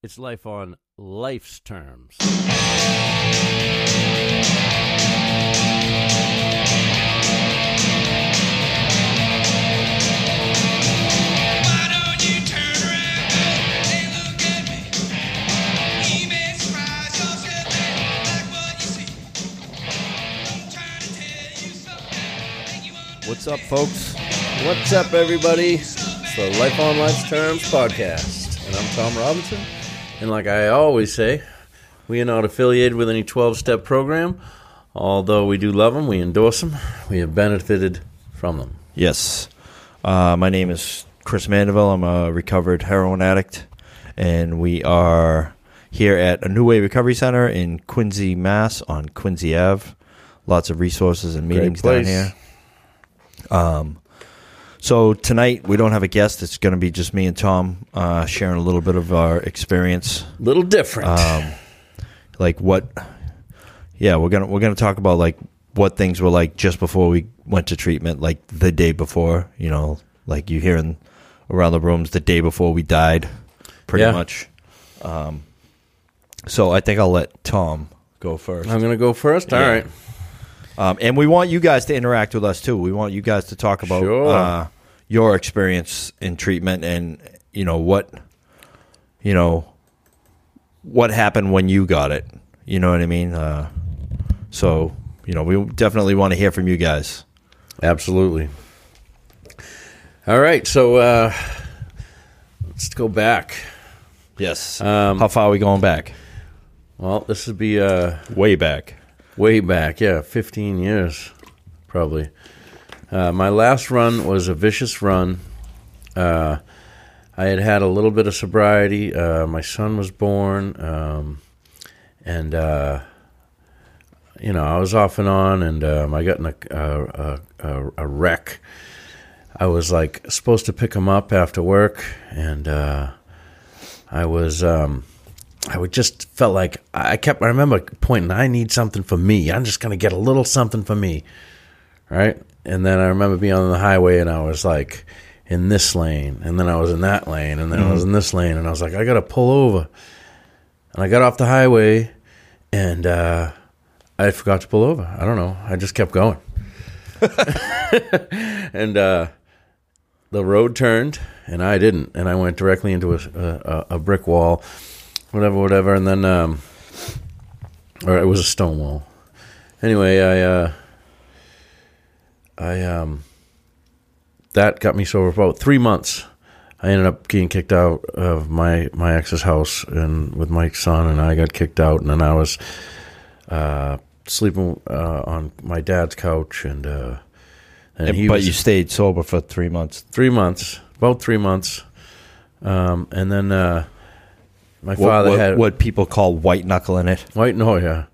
It's life on life's terms. Why don't you turn around and look at me? You may surprise yourself and like what you see. I'm trying to tell you something, make you What's up, folks? What's up, everybody? It's the Life on Life's Terms podcast. And I'm Tom Robinson. And like I always say, we are not affiliated with any 12 step program. Although we do love them, we endorse them, we have benefited from them. Yes. Uh, my name is Chris Mandeville. I'm a recovered heroin addict, and we are here at a New Way Recovery Center in Quincy, Mass, on Quincy Ave. Lots of resources and meetings down here. Um, so tonight we don't have a guest. It's going to be just me and Tom uh, sharing a little bit of our experience A Little different. um, like what yeah we're gonna we're gonna talk about like what things were like just before we went to treatment like the day before you know like you hearing around the rooms the day before we died pretty Yeah. much um, so i think i'll let tom go first I'm going to go first. All Yeah. right. um, and we want you guys to interact with us too we want you guys to talk about Sure. uh, your experience in treatment and you know what you know what happened when you got it you know what i mean uh, so you know we definitely want to hear from you guys Absolutely. All right. So uh, let's go back. yes Um, how far are we going back well, this would be uh, way back way back. Yeah, 15 years, probably. Uh, my last run was a vicious run. Uh, I had had a little bit of sobriety. Uh, my son was born, um, and uh, you know I was off and on, and um, I got in a, a, a, a wreck. I was like supposed to pick him up after work, and uh, I was. Um, I would just felt like I kept. I remember pointing. I need something for me. I'm just gonna get a little something for me, right? And then I remember being on the highway, and I was like in this lane, and then I was in that lane, and then I was in this lane, and I was like, I gotta pull over. And I got off the highway, and uh, I forgot to pull over. I don't know. I just kept going, and uh, the road turned, and I didn't, and I went directly into a, a, a brick wall whatever, whatever, and then um, or it was a stone wall. Anyway, I uh, I um, that got me sober for about three months. I ended up getting kicked out of my my ex's house, and with my son, and I got kicked out, and then I was uh, sleeping uh, on my dad's couch, and uh, and he but was you stayed sober for three months. Three months, about three months, um, and then uh, my what, father what, had what people call white knuckling it? White, no, yeah,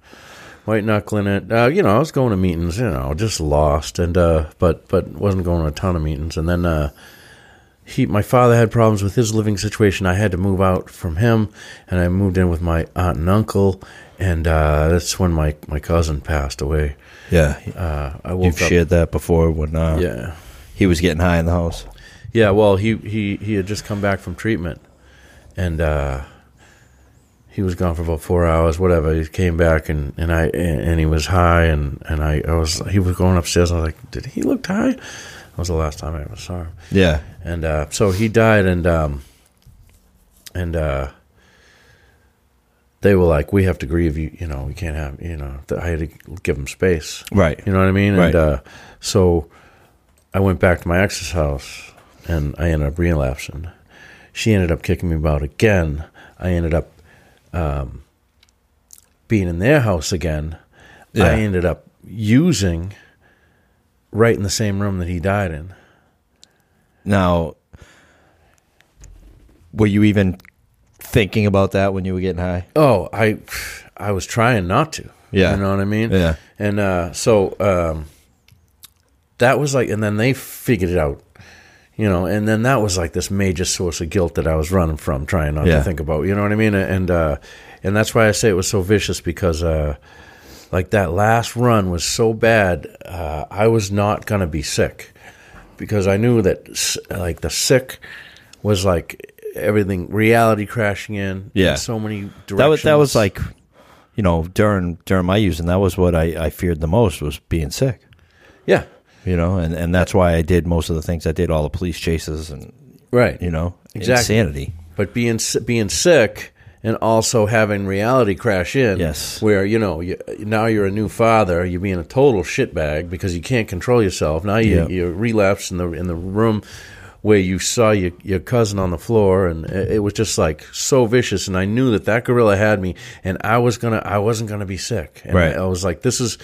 white knuckling it. Uh, you know, I was going to meetings, you know, just lost, and uh, but but wasn't going to a ton of meetings. And then uh, he, my father had problems with his living situation. I had to move out from him, and I moved in with my aunt and uncle, and uh, that's when my my cousin passed away. yeah Uh, I woke you've up. shared that before when uh, Yeah, he was getting high in the house yeah. Well, he he he had just come back from treatment, and. uh he was gone for about four hours, whatever. He came back and, and I and, he was high and, and I, I was he was going upstairs. I was like, did he look high? That was the last time I ever saw him. yeah And uh, so he died, and um, and uh, they were like, we have to grieve. You you know, we can't have you know. I had to give him space. right You know what I mean? Right. And uh, so I went back to my ex's house and I ended up relapsing. She ended up kicking me out again. I ended up um, being in their house again. Yeah. I ended up using right in the same room that he died in. Now, were you even thinking about that when you were getting high? Oh, I I was trying not to. Yeah. You know what I mean? Yeah. And uh, so um, that was like, and then they figured it out, you know, and then that was like this major source of guilt that I was running from, trying not Yeah. to think about, you know what I mean? And uh, and that's why I say it was so vicious because, uh, like that last run was so bad, uh, I was not gonna be sick because I knew that like the sick was like everything reality crashing in. Yeah. in so many directions. That was that was like, you know, during during my using, that was what I, I feared the most was being sick. yeah, You know, and, and that's why I did most of the things I did, all the police chases and right. you know, Exactly. insanity. but being being sick and also having reality crash in. Yes. where you know you, now you're a new father, you're being a total shitbag because you can't control yourself. Now you Yeah. you relapse in the in the room where you saw your your cousin on the floor, and it, it was just like so vicious. And I knew that that gorilla had me, and I was gonna I wasn't gonna be sick. And Right. I, was like, this is,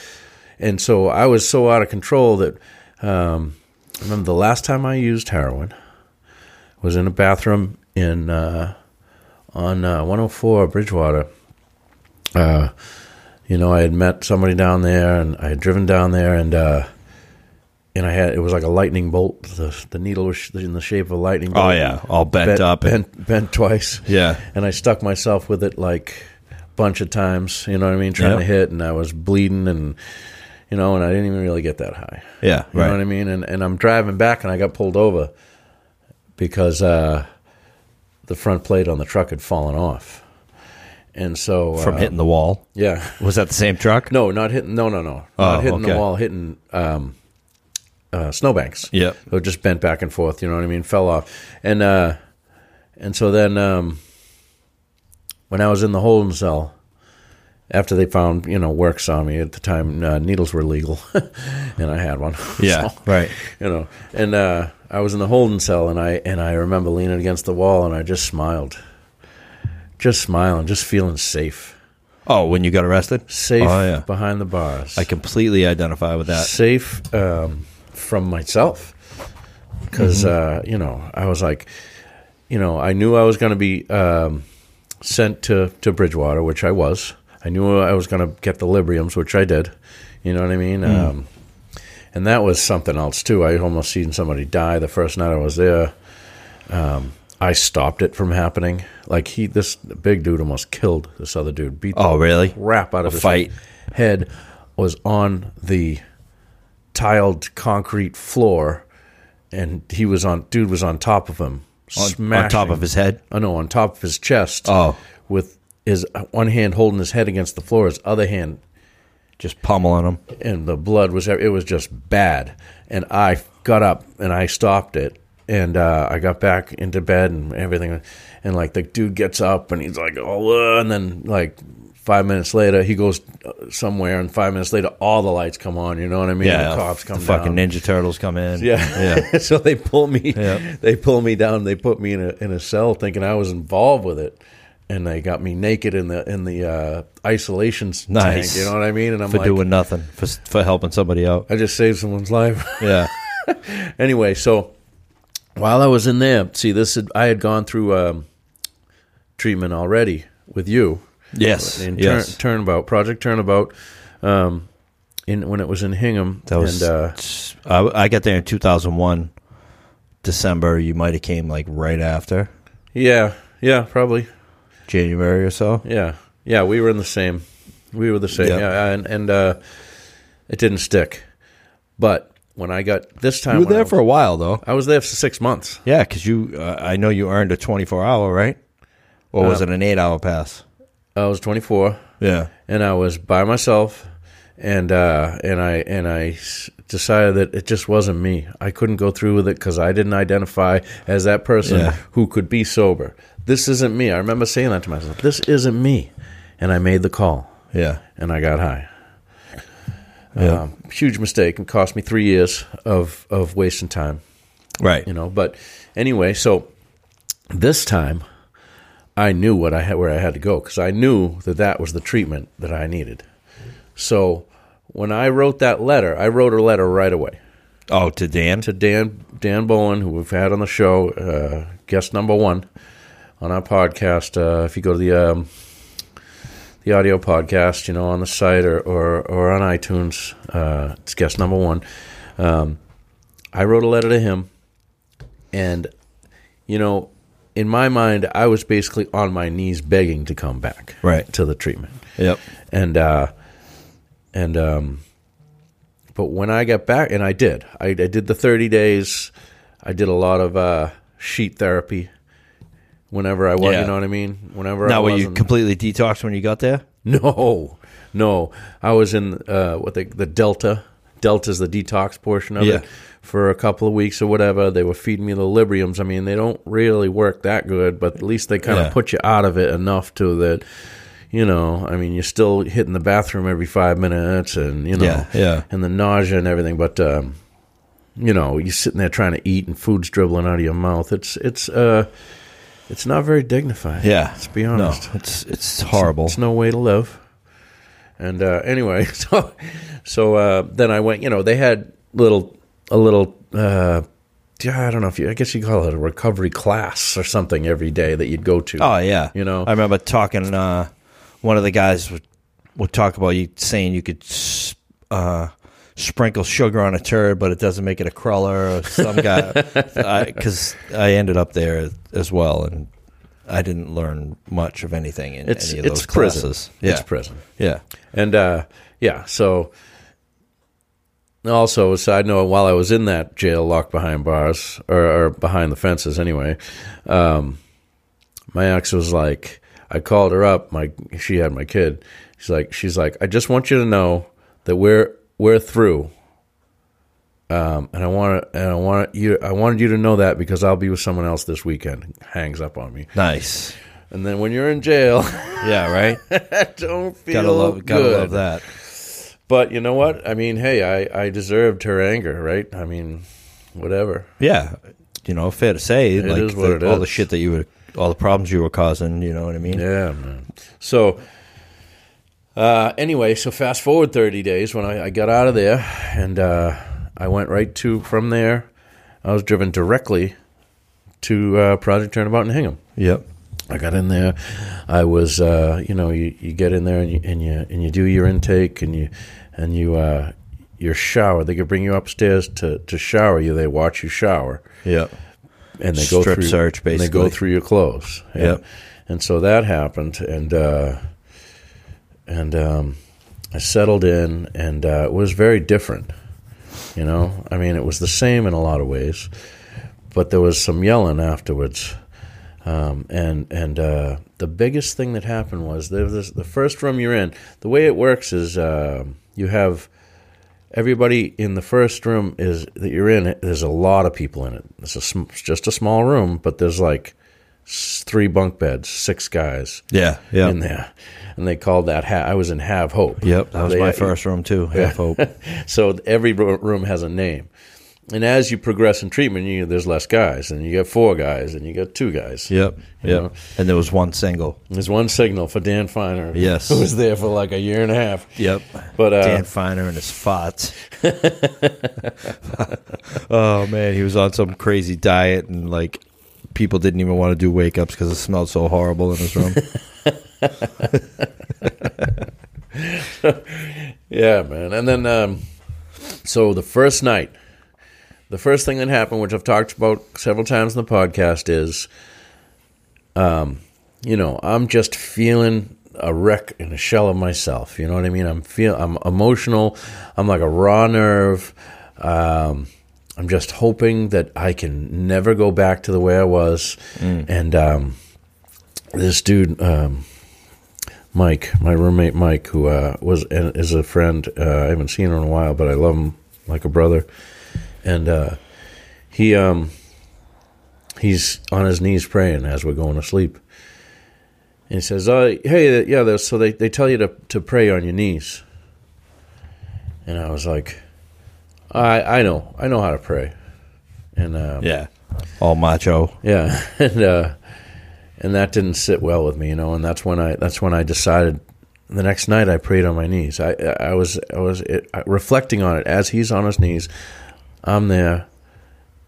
and so I was so out of control that. Um, I remember the last time I used heroin was in a bathroom in uh, on uh, 104 Bridgewater. Uh, you know, I had met somebody down there, and I had driven down there, and uh, and I had it was like a lightning bolt. The the needle was in the shape of a lightning bolt. Oh yeah, all bent, up. and- bent, bent twice. Yeah. and I stuck myself with it like a bunch of times. You know what I mean? Trying Yeah. to hit, and I was bleeding, and you know, and I didn't even really get that high. yeah, You right. know what I mean? And and I'm driving back, and I got pulled over because uh, the front plate on the truck had fallen off, and so From uh, hitting the wall. Yeah, Was that the same truck? no, not hitting. No, no, no, Oh, not hitting okay. the wall. Hitting um, uh, snowbanks. Yep. it just bent back and forth. You know what I mean? Fell off, and uh, and so then um, when I was in the holding cell. After they found, you know, works on me at the time, uh, needles were legal, and I had one. Yeah, So, right. you know and uh i was in the holding cell and i and i remember leaning against the wall and i just smiled just smiling just feeling safe Oh, when you got arrested? safe Oh, yeah. behind the bars I completely identify with that. safe um, from myself because uh, you know I was like, you know, I knew I was going to be um, sent to to Bridgewater, which I was. I knew I was going to get the Libriums, which I did. You know what I mean? Um, and that was something else too. I almost seen somebody die the first night I was there. Um, I stopped it from happening. Like he, this big dude almost killed this other dude. Beat the Oh, really? crap out of A his fight. head was on the tiled concrete floor and he was on dude was on top of him On, on top of his head? oh no on top of his chest Oh. with his one hand holding his head against the floor his other hand Just pummeling him. and the blood was it was just bad and i got up and i stopped it and uh, i got back into bed and everything and like the dude gets up and he's like oh uh, and then like five minutes later he goes uh, somewhere and five minutes later all the lights come on you know what i mean Yeah. the cops come the fucking Ninja Turtles come in. yeah. Yeah. so they pull me. Yeah. They pull me down. They put me in a in a cell, thinking I was involved with it, and they got me naked in the in the uh, isolation Nice. tank. You know what I mean? And I'm For like, doing nothing. For, for helping somebody out. I just saved someone's life. Yeah. anyway, so while I was in there, see this, had, I had gone through um, treatment already with you Yes. in yes. turn, Turnabout Project Turnabout. Um, in when it was in Hingham, That was. and, uh, I, I got there in 2001, December. You might have came like right after yeah, yeah, probably. January or so. Yeah, yeah, we were in the same. We were the same. Yeah. Yeah, and and uh, it didn't stick. But when I got this time, You were there was- for a while though. I was there for six months. Yeah, because you. Uh, I know you earned a 24 hour, right? Or was Uh, it an eight hour pass? I was 24, Yeah. and I was by myself, and uh, and I and I decided that it just wasn't me. I couldn't go through with it because I didn't identify as that person Yeah. who could be sober. This isn't me. I remember saying that to myself. This isn't me, and I made the call. Yeah. and I got high. Yeah. Um, huge mistake and cost me three years of of wasting time. Right. You know, but anyway, so this time I knew what I had where I had to go because I knew that that was the treatment that I needed. So when I wrote that letter, I wrote a letter right away Oh, to Dan. to Dan Dan Bowen, who we've had on the show, uh, guest number one on our podcast. Uh, if you go to the um, the audio podcast, you know, on the site or or, or on iTunes, uh, it's guest number one. Um, I wrote a letter to him, and you know, in my mind, I was basically on my knees begging to come back, Right. to the treatment Yep. and uh, and um, but when I got back, and I did, I, I did the thirty days. I did a lot of uh, sheet therapy, whenever I was. Yeah. You know what I mean? Whenever I Now, were you completely detoxed when you got there? No, no. I was in uh, what they, the Delta. Delta's the detox portion of Yeah. it for a couple of weeks or whatever. They were feeding me the Libriums. I mean, they don't really work that good, but at least they kind of Yeah. put you out of it enough to that. You know, I mean, you're still hitting the bathroom every five minutes, and you know, Yeah, yeah. and the nausea and everything. But um, you know, you're sitting there trying to eat, and food's dribbling out of your mouth. It's it's uh, it's not very dignified. Yeah. let's be honest. No, it's it's horrible. It's no way to live. And uh, anyway, so so uh, then I went. You know, they had little a little. Uh, I don't know if you. I guess you call it a recovery class or something every day that you'd go to. Oh yeah, You know? I remember talking. Uh, one of the guys would, would talk about you saying you could uh, sprinkle sugar on a turd, but it doesn't make it a cruller. Or some guy, because I, ended up there as well, and I didn't learn much of anything in it's any of it's those prison. classes. Yeah, It's prison. yeah, And uh, yeah, so also a side note, while I was in that jail, locked behind bars or, or behind the fences, anyway, um, my ex was like, I called her up. My she had my kid. She's like, she's like, I just want you to know that we're we're through. Um, and I want to, and I want you. I wanted you to know that because I'll be with someone else this weekend. Hangs up on me, nice. and then when you're in jail, Yeah, right. don't feel gotta love, gotta good. love that. But you know what? I mean, hey, I, I deserved her anger, right? I mean, whatever. Yeah, you know, fair to say, It like is what the- all is. the shit that you were, all the problems you were causing. You know what I mean? Yeah, man. So, uh, anyway, so fast forward 30 days when I, I got out of there and uh, I went right to, from there, I was driven directly to uh, Project Turnabout in Hingham. Yep. I got in there. I was, uh, you know, you, you get in there and you and you and you do your intake and you and you uh, your shower. They could bring you upstairs to, to shower you. They watch you shower Yep. and they go Strip through search, and They go through your clothes. Yeah. Yep. And so that happened, and uh, and um, I settled in, and uh, it was very different. You know, I mean, it was the same in a lot of ways, but there was some yelling afterwards. Um, and and uh, the biggest thing that happened was there was the first room you're in. The way it works is uh, you have everybody in the first room is that you're in. There's a lot of people in it. It's a, it's just a small room, but there's like three bunk beds, six guys Yeah. Yeah. in there, and they called that. Ha- I was in Have Hope. Yep. That was They- my first room too. Half hope. so every room has a name. And as you progress in treatment, you, there's less guys, and you get four guys, and you get two guys. Yep. Yep. know? And there was one single. There's one signal for Dan Finer. Yes. who was there for like a year and a half. Yep. But uh, Dan Finer and his farts. oh man, he was on some crazy diet and like people didn't even want to do wake ups because it smelled so horrible in his room. Yeah, man. And then, um, so the first night, the first thing that happened, which I've talked about several times in the podcast, is, um, you know, I'm just feeling a wreck in a shell of myself. You know what I mean? I'm feel, I'm emotional. I'm like a raw nerve. Um, I'm just hoping that I can never go back to the way I was. And um, this dude, um, Mike, my roommate Mike, who uh, was and is a friend. Uh, I haven't seen him in a while, but I love him like a brother. And uh, he um, he's on his knees praying as we're going to sleep. And he says, uh, "Hey, yeah, so they, they tell you to to pray on your knees." And I was like, "I I know, I know how to pray." And uh, yeah. All macho. yeah, and uh, and that didn't sit well with me, you know. And that's when I that's when I decided. The next night, I prayed on my knees. I I was I was it, reflecting on it as he's on his knees. I'm there,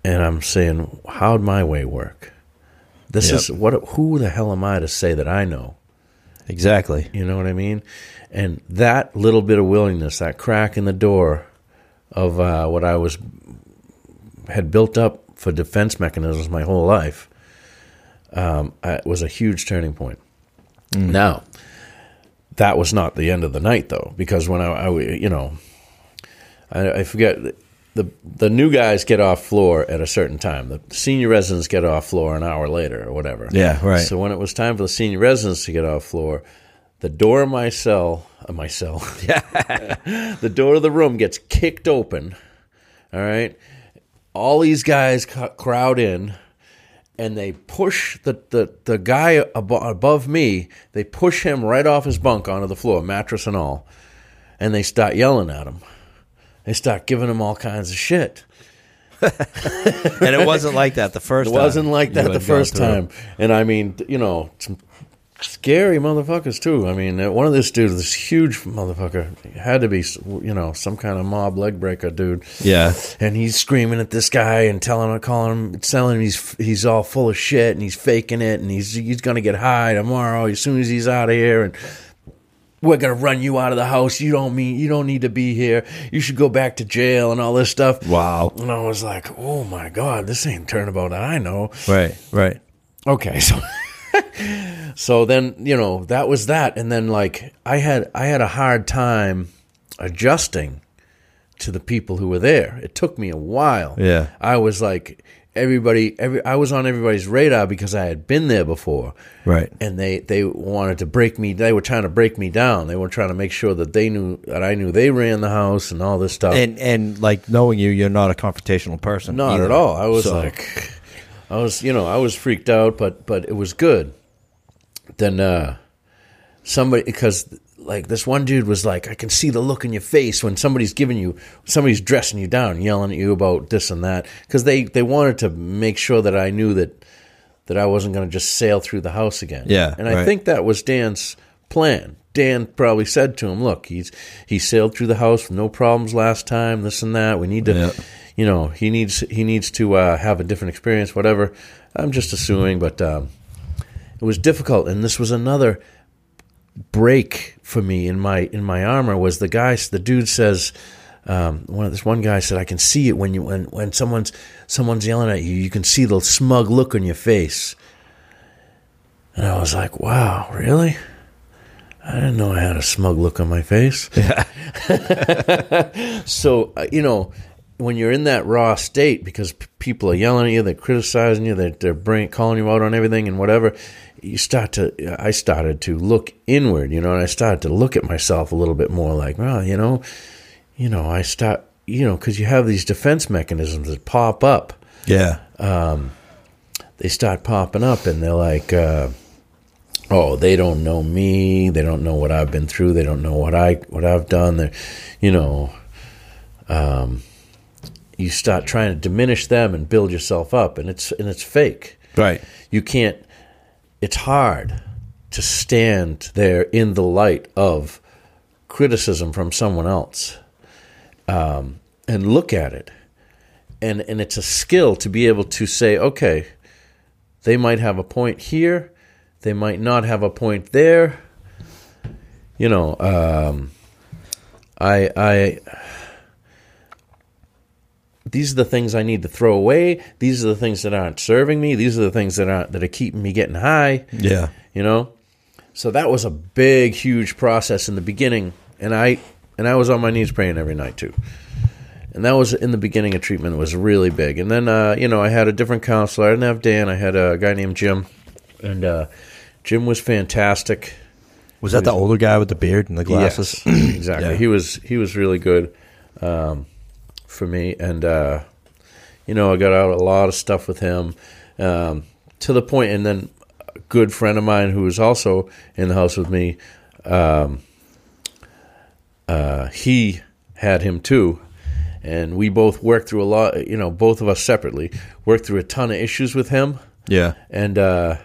and I'm saying, "How'd my way work? This Yep. is what? Who the hell am I to say that I know? Exactly. You know what I mean? And that little bit of willingness, that crack in the door of uh, what I was had built up for defense mechanisms my whole life, um, was a huge turning point. Now, that was not the end of the night, though, because when I, I you know, I, I forget the the new guys get off floor at a certain time. The senior residents get off floor an hour later or whatever. Yeah, right. So when it was time for the senior residents to get off floor, the door of my cell, uh, my cell, the door of the room gets kicked open. All right, all these guys cu- crowd in, and they push the the the guy abo- above me. They push him right off his bunk onto the floor, mattress and all, and they start yelling at him. They start giving him all kinds of shit. and it wasn't like that the first It time. wasn't like that the first time. And I mean, you know, some scary motherfuckers too. I mean, uh, one of this dude, this huge motherfucker, had to be, you know, some kind of mob leg breaker dude. Yeah. And he's screaming at this guy and telling him, calling him, telling him he's he's all full of shit and he's faking it and he's he's gonna get high tomorrow as soon as he's out of here and we're gonna run you out of the house. You don't mean you don't need to be here. You should go back to jail and all this stuff. Wow. And I was like, oh my god, this ain't turnabout that I know. Right. Right. Okay, so so then you know that was that, and then like I had I had a hard time adjusting to the people who were there. It took me a while. Yeah. I was like everybody. Every I was on everybody's radar because I had been there before. Right. And they, they wanted to break me. They were trying to break me down. They were trying to make sure that they knew that I knew they ran the house and all this stuff. And and like knowing you, you're not a confrontational person. Not either. at all. I was So- like, I was, you know, I was freaked out, but but it was good. Then uh, somebody, because like this one dude was like, I can see the look in your face when somebody's giving you, somebody's dressing you down, yelling at you about this and that, because they they wanted to make sure that I knew that that I wasn't going to just sail through the house again. Yeah, and I right. think that was Dan's plan. Dan probably said to him, "Look, he's he sailed through the house with no problems last time. This and that. We need to, Yeah. You know, he needs he needs to uh, have a different experience. Whatever. I'm just assuming, but um, it was difficult, and this was another break for me in my in my armor. Was the guy? The dude says. Um, one of this one guy said, "I can see it when you when when someone's someone's yelling at you. You can see the smug look on your face." And I was like, "Wow, really? I didn't know I had a smug look on my face." Yeah. so uh, you know, when you're in that raw state, because p- people are yelling at you, they're criticizing you, they're, they're bring, calling you out on everything and whatever, you start to. I started to look inward, you know, and I started to look at myself a little bit more, like, well, you know, you know, I start, you know, because you have these defense mechanisms that pop up Yeah. they start popping up and they're like uh, oh they don't know me they don't know what i've been through they don't know what i what i've done they you know um, you start trying to diminish them and build yourself up and it's and it's fake. Right. you can't it's hard to stand there in the light of criticism from someone else um, and look at it. And and it's a skill to be able to say okay they might have a point here they might not have a point there. You know um, i i these are the things I need to throw away. These are the things that aren't serving me. These are the things that aren't that are keeping me getting high. Yeah. You know, so that was a big, huge process in the beginning, and I and I was on my knees praying every night too. And that was in the beginning of treatment. Was really big. And then uh, you know I had a different counselor. I didn't have Dan. I had a guy named Jim, and uh, Jim was fantastic. Was that the older guy with the beard and the glasses? Yes, exactly. Yeah. He was he was really good um, for me, and uh, you know I got out a lot of stuff with him um, to the point, and then a good friend of mine who was also in the house with me, um, uh, he had him too. And we both worked through a lot, you know, both of us separately worked through a ton of issues with him Yeah. and uh,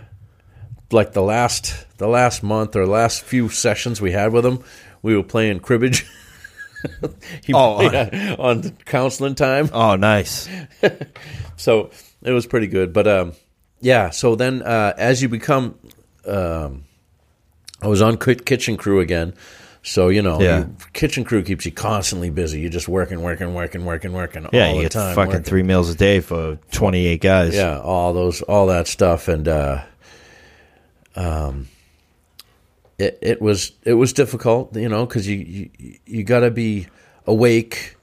like the last the last month or last few sessions we had with him, we were playing cribbage. he, Oh, yeah, on counseling time, Oh, nice. so it was pretty good. But um, yeah, so then uh, as you become, um, I was on kitchen crew again. So you know, Yeah. you- kitchen crew keeps you constantly busy. You're just working, working, working, working, working Yeah, all you the get time. fucking working. three meals a day for 28 guys. yeah all those all that stuff and uh um it it was it was difficult you know because you you, you got to be awake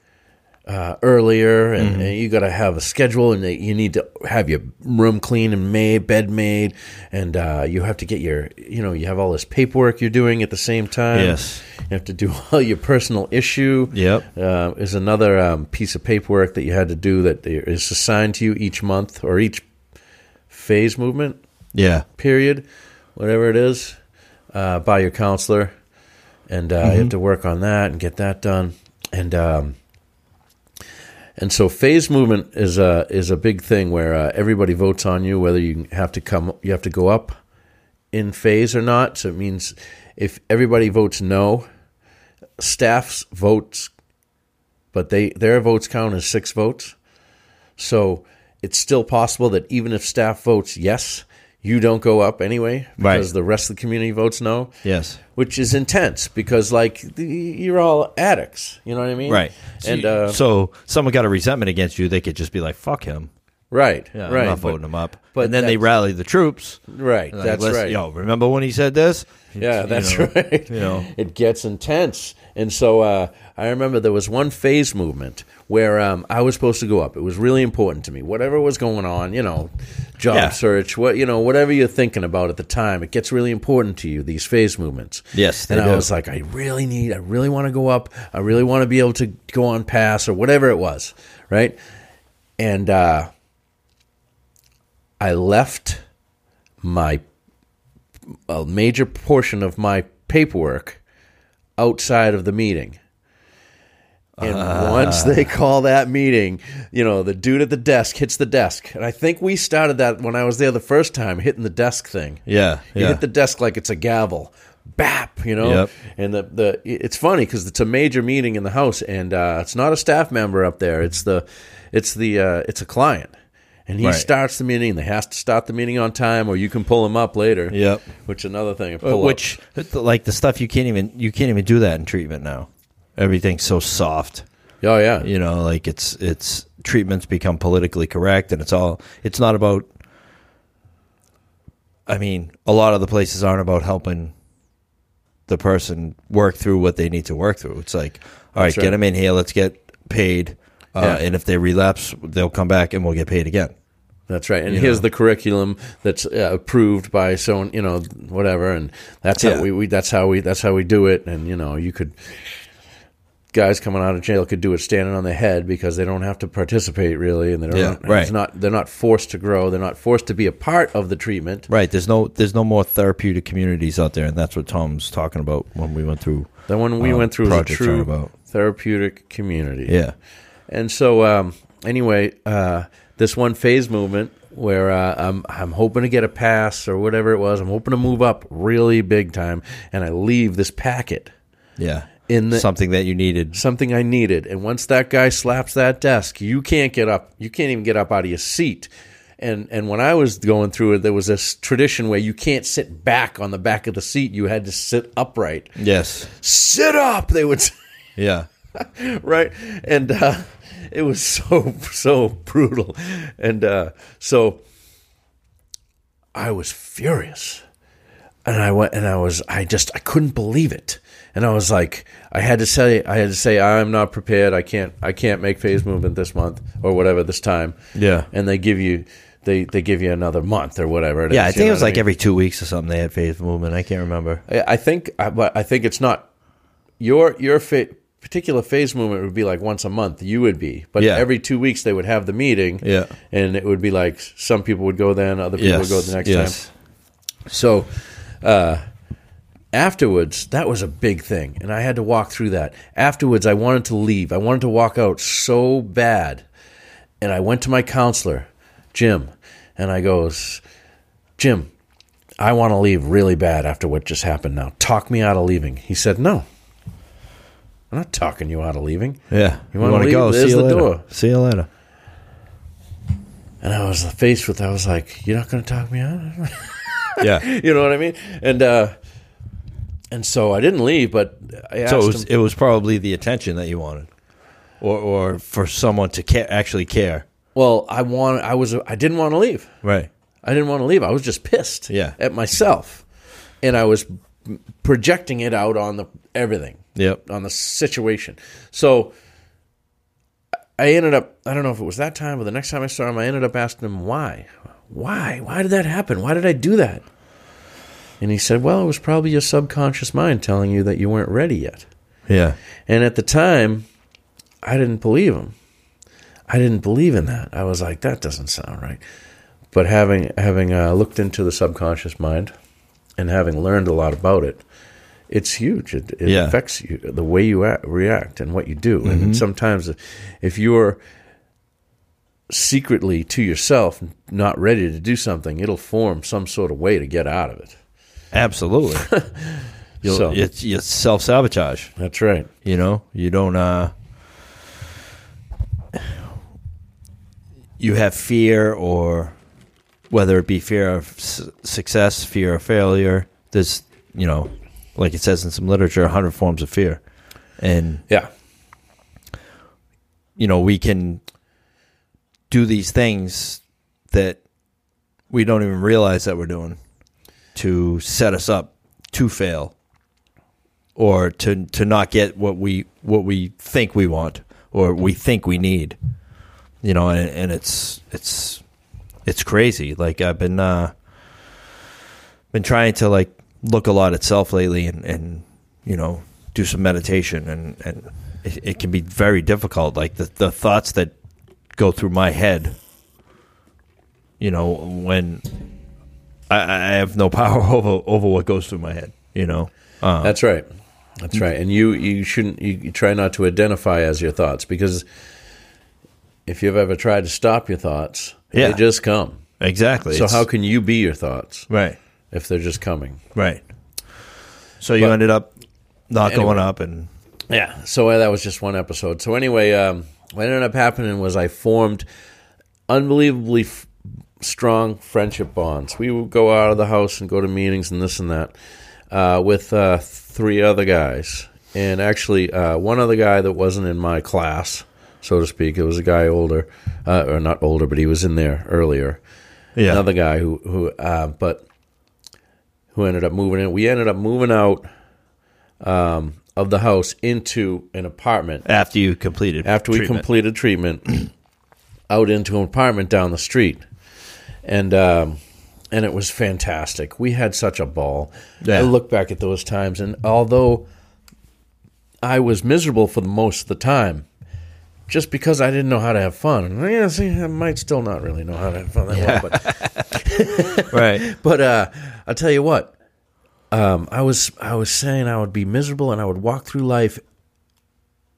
uh, earlier, and, Mm-hmm. and you got to have a schedule, and you need to have your room clean and made, bed made, and uh, you have to get your, you know, you have all this paperwork you're doing at the same time. Yes. you have to do all your personal issue. Yep. uh, is another um, piece of paperwork that you had to do that is assigned to you each month or each phase movement Yeah. period, whatever it is, uh, by your counselor, and uh, you have to work on that and get that done, and um, and so phase movement is a is a big thing where uh, everybody votes on you whether you have to come you have to go up in phase or not. So it means if everybody votes no, staff's votes, but they their votes count as six votes. So it's still possible that even if staff votes yes, you don't go up anyway Right. because the rest of the community votes no. Yes. Which is intense because like the, you're all addicts, you know what I mean? Right. And so, uh, so someone got a resentment against you, they could just be like, "Fuck him." right, Yeah, right, I'm not but- voting him up. but and then they rally the troops. Right, Like, that's "Listen, right. Yo, remember when he said this? Yeah, You that's know, right. You know, it gets intense. And so uh, I remember there was one phase movement where um, I was supposed to go up. It was really important to me. Whatever was going on, you know, job Yeah. search, what you know, whatever you're thinking about at the time, it gets really important to you. These phase movements. Yes, and I do. was like, I really need, I really want to go up. I really want to be able to go on pass or whatever it was, right? And uh, I left my a major portion of my paperwork outside of the meeting. And once they call that meeting, you know, the dude at the desk hits the desk. And I think we started that when I was there the first time, hitting the desk thing. yeah, You yeah, hit the desk like it's a gavel. Bap, you know? Yep. And the, the it's funny because it's a major meeting in the house and uh, it's not a staff member up there. It's the it's the uh, it's a client. And he Right. starts the meeting. They has to start the meeting on time or you can pull him up later. Yep. Which another thing. Uh, Pull up. which like the stuff you can't even you can't even do that in treatment now. Everything's so soft. Oh yeah. You know, like it's it's treatments become politically correct, and it's all it's not about. I mean, a lot of the places aren't about helping the person work through what they need to work through. It's like, all right, That's get them in here. Let's get paid, uh, Yeah. and if they relapse, they'll come back and we'll get paid again. That's right. And You here's know. the curriculum that's uh, approved by so you know whatever, and that's how Yeah. we, we that's how we that's how we do it. And you know you could guys coming out of jail could do it standing on their head because they don't have to participate really, and they don't. Yeah, it's right. not they're not forced to grow. They're not forced to be a part of the treatment. Right? There's no there's no more therapeutic communities out there, and that's what Tom's talking about when we went through. The one we went through is a true about. therapeutic community. Yeah. And so, um, anyway, uh, this one phase movement where uh, I'm I'm hoping to get a pass or whatever it was. I'm hoping to move up really big time, and I leave this packet Yeah. in the Something that you needed. something I needed. And once that guy slaps that desk, you can't get up. You can't even get up out of your seat. And and when I was going through it, there was this tradition where you can't sit back on the back of the seat. You had to sit upright. Yes. Sit up, they would. say Yeah. right and uh, it was so so brutal and uh, so i was furious and i went and i was i just i couldn't believe it and i was like i had to say i had to say i'm not prepared i can't i can't make phase movement this month or whatever this time Yeah. and they give you they they give you another month or whatever it Yeah, I is, you think it was what I like mean? every two weeks or something they had phase movement. I can't remember. I I think, I- but I think it's not your your fa- particular phase movement would be like once a month. You would be, but Yeah. every two weeks they would have the meeting. Yeah. and it would be like some people would go then, other people would go the next yes. time. So, uh, afterwards, that was a big thing, and I had to walk through that. Afterwards, I wanted to leave. I wanted to walk out so bad, and I went to my counselor, Jim, and I goes, Jim, I want to leave really bad after what just happened. Now, talk me out of leaving. He said, No, I'm not talking you out of leaving. Yeah. You wanna wanna go? There's See you the later. door. See you later. And I was faced with, I was like, You're not going to talk me out? Yeah. you know what I mean? And uh, and so I didn't leave, but I asked so it was, him. it was probably the attention that you wanted, or or for someone to care, actually care. Well, I want. I was. I didn't want to leave. Right. I didn't want to leave. I was just pissed. Yeah. At myself, and I was projecting it out on the everything. Yep. On the situation. So I ended up, I don't know if it was that time or the next time I saw him, I ended up asking him why. Why? Why did that happen? Why did I do that? And he said, well, it was probably your subconscious mind telling you that you weren't ready yet. Yeah. And at the time, I didn't believe him. I didn't believe in that. I was like, that doesn't sound right. But having having uh, looked into the subconscious mind and having learned a lot about it, it's huge. It, it Yeah. affects you, the way you act, react and what you do. And sometimes, if you're secretly to yourself not ready to do something, it'll form some sort of way to get out of it. Absolutely. So- it's, it's self sabotage. That's right. You know, you don't. uh You have fear, or whether it be fear of s- success, fear of failure. There's, you know, like it says in some literature, hundred forms of fear, and Yeah. you know we can do these things that we don't even realize that we're doing to set us up to fail or to to not get what we what we think we want or we think we need you know and, and it's it's it's crazy like i've been uh been trying to like look a lot at self lately and and you know do some meditation and and it, it can be very difficult like the the thoughts that go through my head you know when i i have no power over over what goes through my head you know uh, That's right. That's right. And you you shouldn't you, you try not to identify as your thoughts because if you've ever tried to stop your thoughts, Yeah. they just come. exactly So It's- how can you be your thoughts right if they're just coming? right so you But- ended up not Anyway. going up and Yeah. So uh, that was just one episode. So anyway, um, what ended up happening was I formed unbelievably f- strong friendship bonds. We would go out of the house and go to meetings and this and that uh, with uh, three other guys, and actually uh, one other guy that wasn't in my class, so to speak. It was a guy older, uh, or not older, but he was in there earlier. yeah Another guy who who, uh, but who ended up moving in. We ended up moving out um, of the house into an apartment after you completed after we treatment. completed treatment out into an apartment down the street and um, and it was fantastic we had such a ball Yeah. i look back at those times and although i was miserable for the most of the time just because I didn't know how to have fun. Yeah, see, I might still not really know how to have fun that well, but right but uh, I'll tell you what. Um, I was I was saying I would be miserable and I would walk through life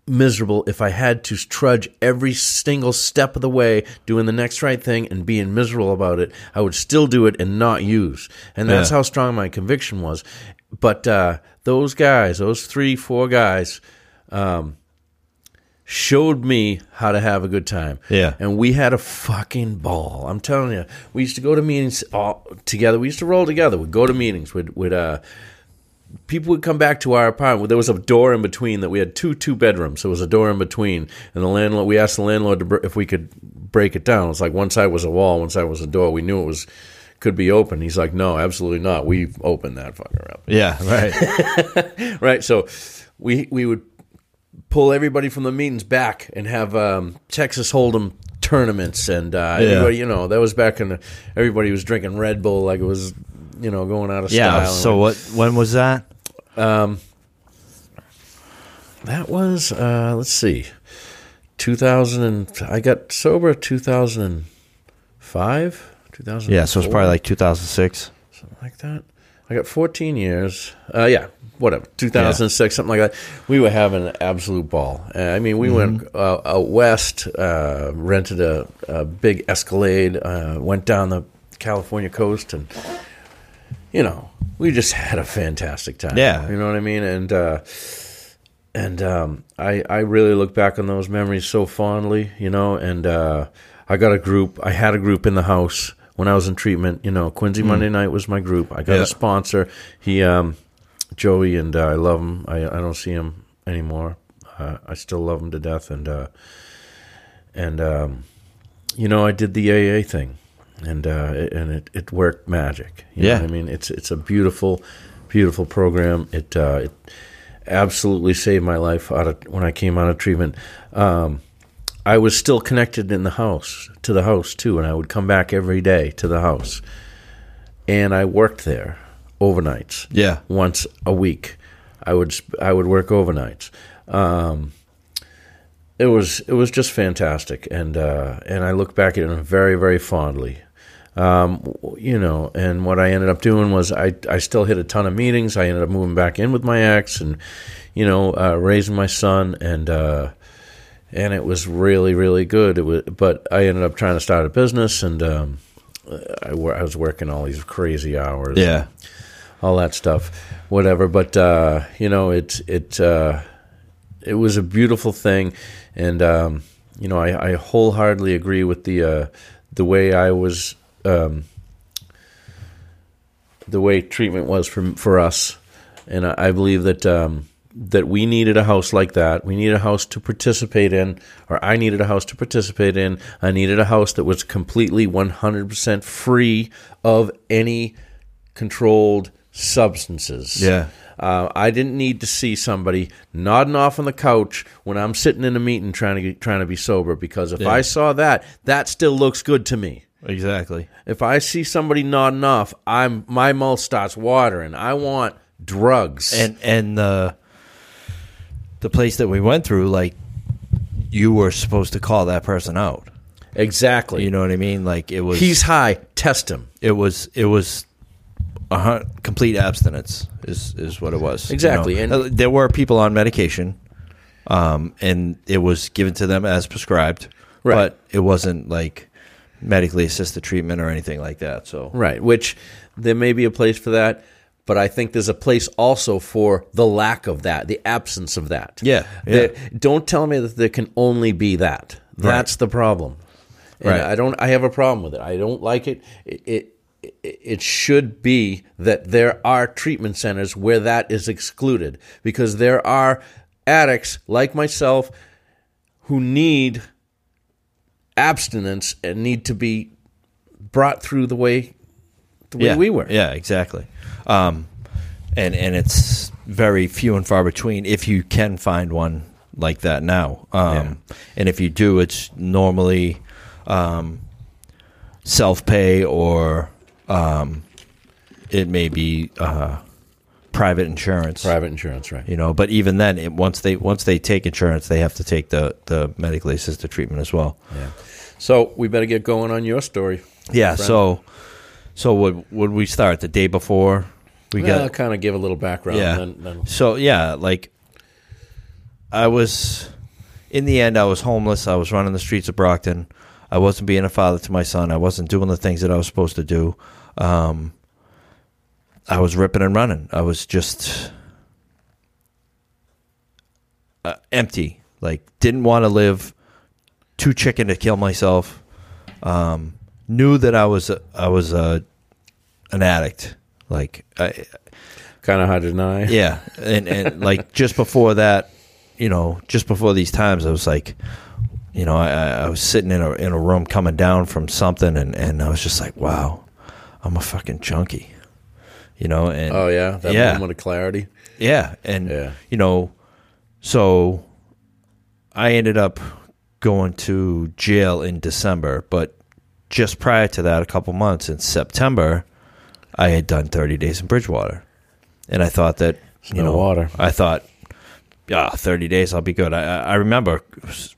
miserable if I had to trudge every single step of the way doing the next right thing and being miserable about it. I would still do it and not use. And that's Yeah. how strong my conviction was. But uh, those guys, those three, four guys, um, showed me how to have a good time. Yeah. And we had a fucking ball. I'm telling you. We used to go to meetings all together. We used to roll together. We'd go to meetings. We'd, we'd uh, people would come back to our apartment. There was a door in between that we had two two bedrooms. So There was a door in between, and the landlord. We asked the landlord to, br- if we could break it down. It's like one side was a wall, one side was a door. We knew it was could be open. He's like, no, absolutely not. We opened that fucker up yeah right right? So we we would pull everybody from the meetings back and have um, Texas Hold'em tournaments, and uh, Yeah. everybody, you know, that was back in the, everybody was drinking Red Bull like it was, you know, going out of yeah style. so what when was that Um, that was uh, let's see, two thousand and I got sober two thousand and five, two thousand. yeah so it's probably like 2006 something like that. I got 14 years. Uh, yeah, whatever. 2006, something like that. We were having an absolute ball. Uh, I mean, we went uh, out west, uh, rented a, a big Escalade, uh, went down the California coast, and you know, we just had a fantastic time. Yeah. you know what I mean. And uh, and um, I I really look back on those memories so fondly. You know, and uh, I got a group. I had a group in the house when I was in treatment. You know, Quincy Monday Night was my group. I got. Yeah. a sponsor. He um, Joey, and uh, I love him. I I don't see him anymore. Uh, I still love him to death, and uh, and um, you know, I did the AA thing, and uh, it, and it, it worked magic. You know Yeah. I mean, it's it's a beautiful, beautiful program. It uh, it absolutely saved my life out of when I came out of treatment. Um, I was still connected in the house to the house too, and I would come back every day to the house, and I worked there overnights Yeah. once a week. I would I would work overnights. Um, it was it was just fantastic, and uh, and I look back at it very very fondly. Um, you know, and what I ended up doing was I I still hit a ton of meetings. I ended up moving back in with my ex, and you know, uh, raising my son, and uh, and it was really really good. It was, but I ended up trying to start a business, and um, I, I was working all these crazy hours Yeah. all that stuff, whatever. But uh, you know, it it uh, it was a beautiful thing, and um, you know, I, I wholeheartedly agree with the uh, the way I was, um, the way treatment was for for us, and I, I believe that. Um, that we needed a house like that. We needed a house to participate in, or I needed a house to participate in. I needed a house that was completely 100% free of any controlled substances. Yeah. Uh, I didn't need to see somebody nodding off on the couch when I'm sitting in a meeting trying to get, trying to be sober because if Yeah. I saw that, that still looks good to me. Exactly. If I see somebody nodding off, I'm my mouth starts watering. I want drugs. And and the the place that we went through, like you were supposed to call that person out. exactly. You know what I mean? Like it was He's high. Test him. it was it was a hun- complete abstinence is is what it was. you Exactly, know? and- Uh, there were people on medication, um, and it was given to them as prescribed, Right. but it wasn't like medically assisted treatment or anything like that. So Right, which there may be a place for that, but I think there's a place also for the lack of that, the absence of that. Yeah, yeah. There- don't tell me that there can only be that. That's the problem. And Right. I don't. I have a problem with it. I don't like it. It. it it should be that there are treatment centers where that is excluded because there are addicts like myself who need abstinence and need to be brought through the way the way yeah, we were. Yeah, exactly. Um, and and it's very few and far between if you can find one like that now. Um, And if you do, it's normally um, self pay or um, it may be uh, private insurance. Private insurance, right? You know, but even then, it, once they once they take insurance, they have to take the the medically assisted treatment as well. Yeah. So we better get going on your story. Yeah. Friend. So, so would would we start the day before we Well, got I'll kind of give a little background. Yeah. Then, then So yeah, like I was in the end I was homeless. I was running the streets of Brockton. I wasn't being a father to my son. I wasn't doing the things that I was supposed to do. Um, I was ripping and running. I was just uh, empty. Like didn't want to live. Too chicken to kill myself. Um, knew that I was I was a, an addict. Like I, kind of hard to deny. yeah, and and like just before that, you know, just before these times, I was like, you know, I, I was sitting in a in a room coming down from something, and and I was just like, wow, I'm a fucking junkie, you know, and Oh yeah, that Yeah. moment of clarity. yeah, and Yeah. you know, so I ended up going to jail in December, but just prior to that, a couple months in September, I had done 30 days in Bridgewater, and I thought that you no know, water. I thought, yeah, 30 days, I'll be good. I, I remember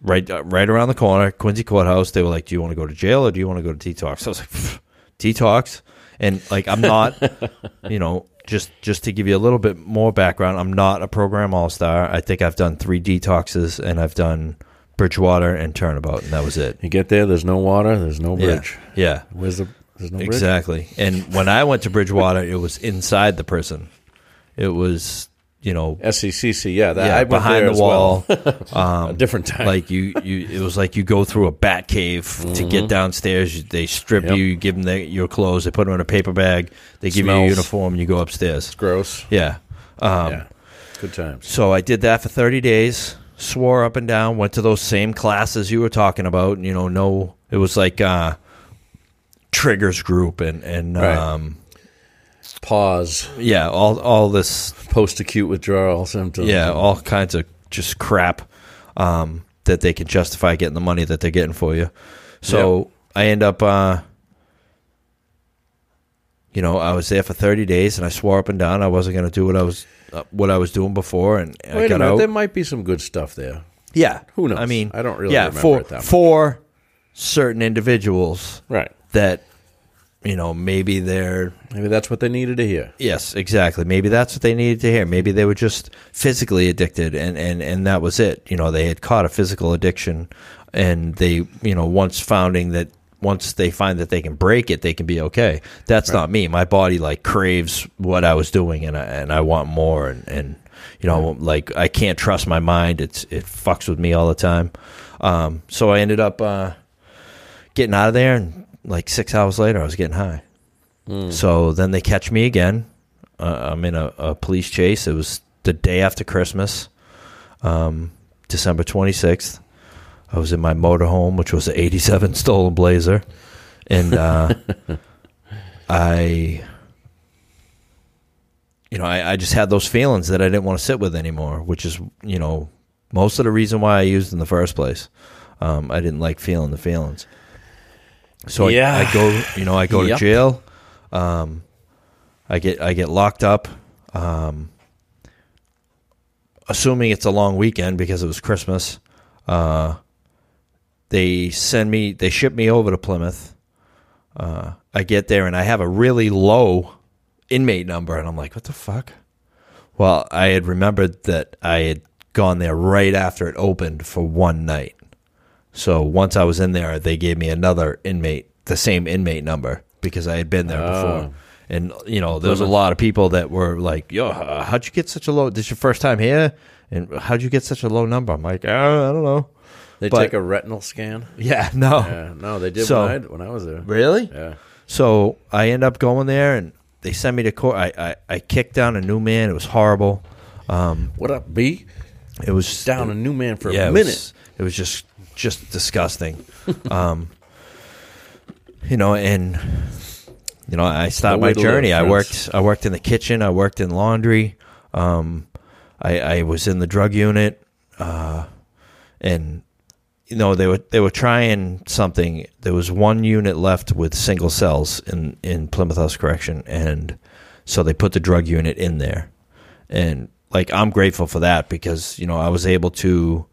right uh, right around the corner, Quincy Courthouse. They were like, "Do you want to go to jail or do you want to go to detox?" I was like, "Detox," and like I'm not, you know, just just to give you a little bit more background, I'm not a program all star. I think I've done three detoxes and I've done Bridgewater and Turnabout, and that was it. You get there, there's no water, there's no bridge. Yeah, yeah. Where's the? There's no bridge. Exactly. And when I went to Bridgewater, it was inside the prison. It was, you know, SCCC, yeah, that, yeah, I behind the wall. well. um, a different time. like you, you, it was like you go through a bat cave to get downstairs. You- They strip Mm-hmm. Yep. you, you give them the, your clothes, they put them in a paper bag, they give you a uniform, and you go upstairs. gross. Yeah. Um, yeah, good times. So I did that for 30 days, swore up and down, went to those same classes you were talking about. And, you know, no, it was like uh, triggers group and, and Right. um, PAWS. yeah, all, all this Post acute withdrawal symptoms. Yeah, all kinds of just crap. Um, that they can justify getting the money that they're getting for you. So I end up, uh, you know, I was there for 30 days, and I swore up and down I wasn't going to do what I was uh, what I was doing before, and I Wait a got minute, out. there might be some good stuff there. yeah, Who knows? I mean, I don't really yeah, remember for it that much. for certain individuals Right. that you know maybe they're Maybe that's what they needed to hear. Yes, exactly. Maybe that's what they needed to hear. Maybe they were just physically addicted and, and, and that was it. You know, they had caught a physical addiction and they, you know, once finding that once they find that they can break it, they can be okay. That's not me. My body like craves what I was doing and I, and I want more and, and you know, like I can't trust my mind. It's it fucks with me all the time. Um, so I ended up uh, getting out of there and like 6 hours later I was getting high. So then they catch me again. Uh, I'm in a, a police chase. It was the day after Christmas, um, December 26th. I was in my motorhome, which was an 87 stolen Blazer. And uh, I, you know, I, I just had those feelings that I didn't want to sit with anymore, which is, you know, most of the reason why I used in the first place. Um, I didn't like feeling the feelings. So Yeah. I, I go, you know, I go Yep. to jail. Um, I get I get locked up. Um, assuming it's a long weekend because it was Christmas. Uh, they send me, they ship me over to Plymouth. Uh, I get there and I have a really low inmate number, and I'm like, what the fuck? Well, I had remembered that I had gone there right after it opened for one night. So once I was in there, they gave me another inmate, the same inmate number, because I had been there Oh. before. And you know, there was a lot of people that were like, "Yo, how'd you get such a low? This is your first time here, and how'd you get such a low number?" I'm like, "Uh, I don't know." They But- take a retinal scan. Yeah, no, Yeah, no, they did So- when, I, when I was there. really. Yeah. So I end up going there, and they send me to court. I I, I kicked down a new man. It was horrible. Um, What up, B? it was Down a new man for yeah, a it minute. was, it was just just disgusting. um, you know, and you know, I started my journey. I worked. I worked in the kitchen. I worked in laundry. Um, I, I was in the drug unit, uh, and you know they were they were trying something. There was one unit left with single cells in in Plymouth House Correction, and so they put the drug unit in there, and like I'm grateful for that because you know I was able to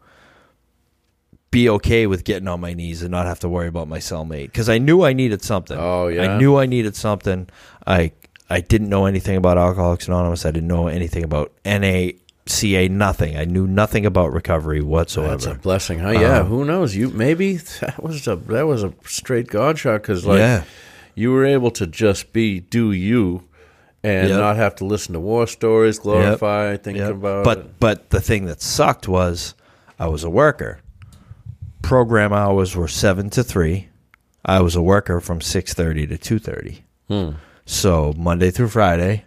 be okay with getting on my knees and not have to worry about my cellmate because I knew I needed something. Oh, yeah? I knew I needed something. I I didn't know anything about Alcoholics Anonymous. I didn't know anything about NACA. Nothing. I knew nothing about recovery whatsoever. That's a blessing, huh? Yeah. Um, who knows? You maybe that was a that was a straight God shot because like Yeah. you were able to just be do you and Yep. not have to listen to war stories, glorify, think Yep. about but it. but the thing that sucked was I was a worker. Program hours were seven to three. I was a worker from six thirty to two thirty. Hmm. So Monday through Friday.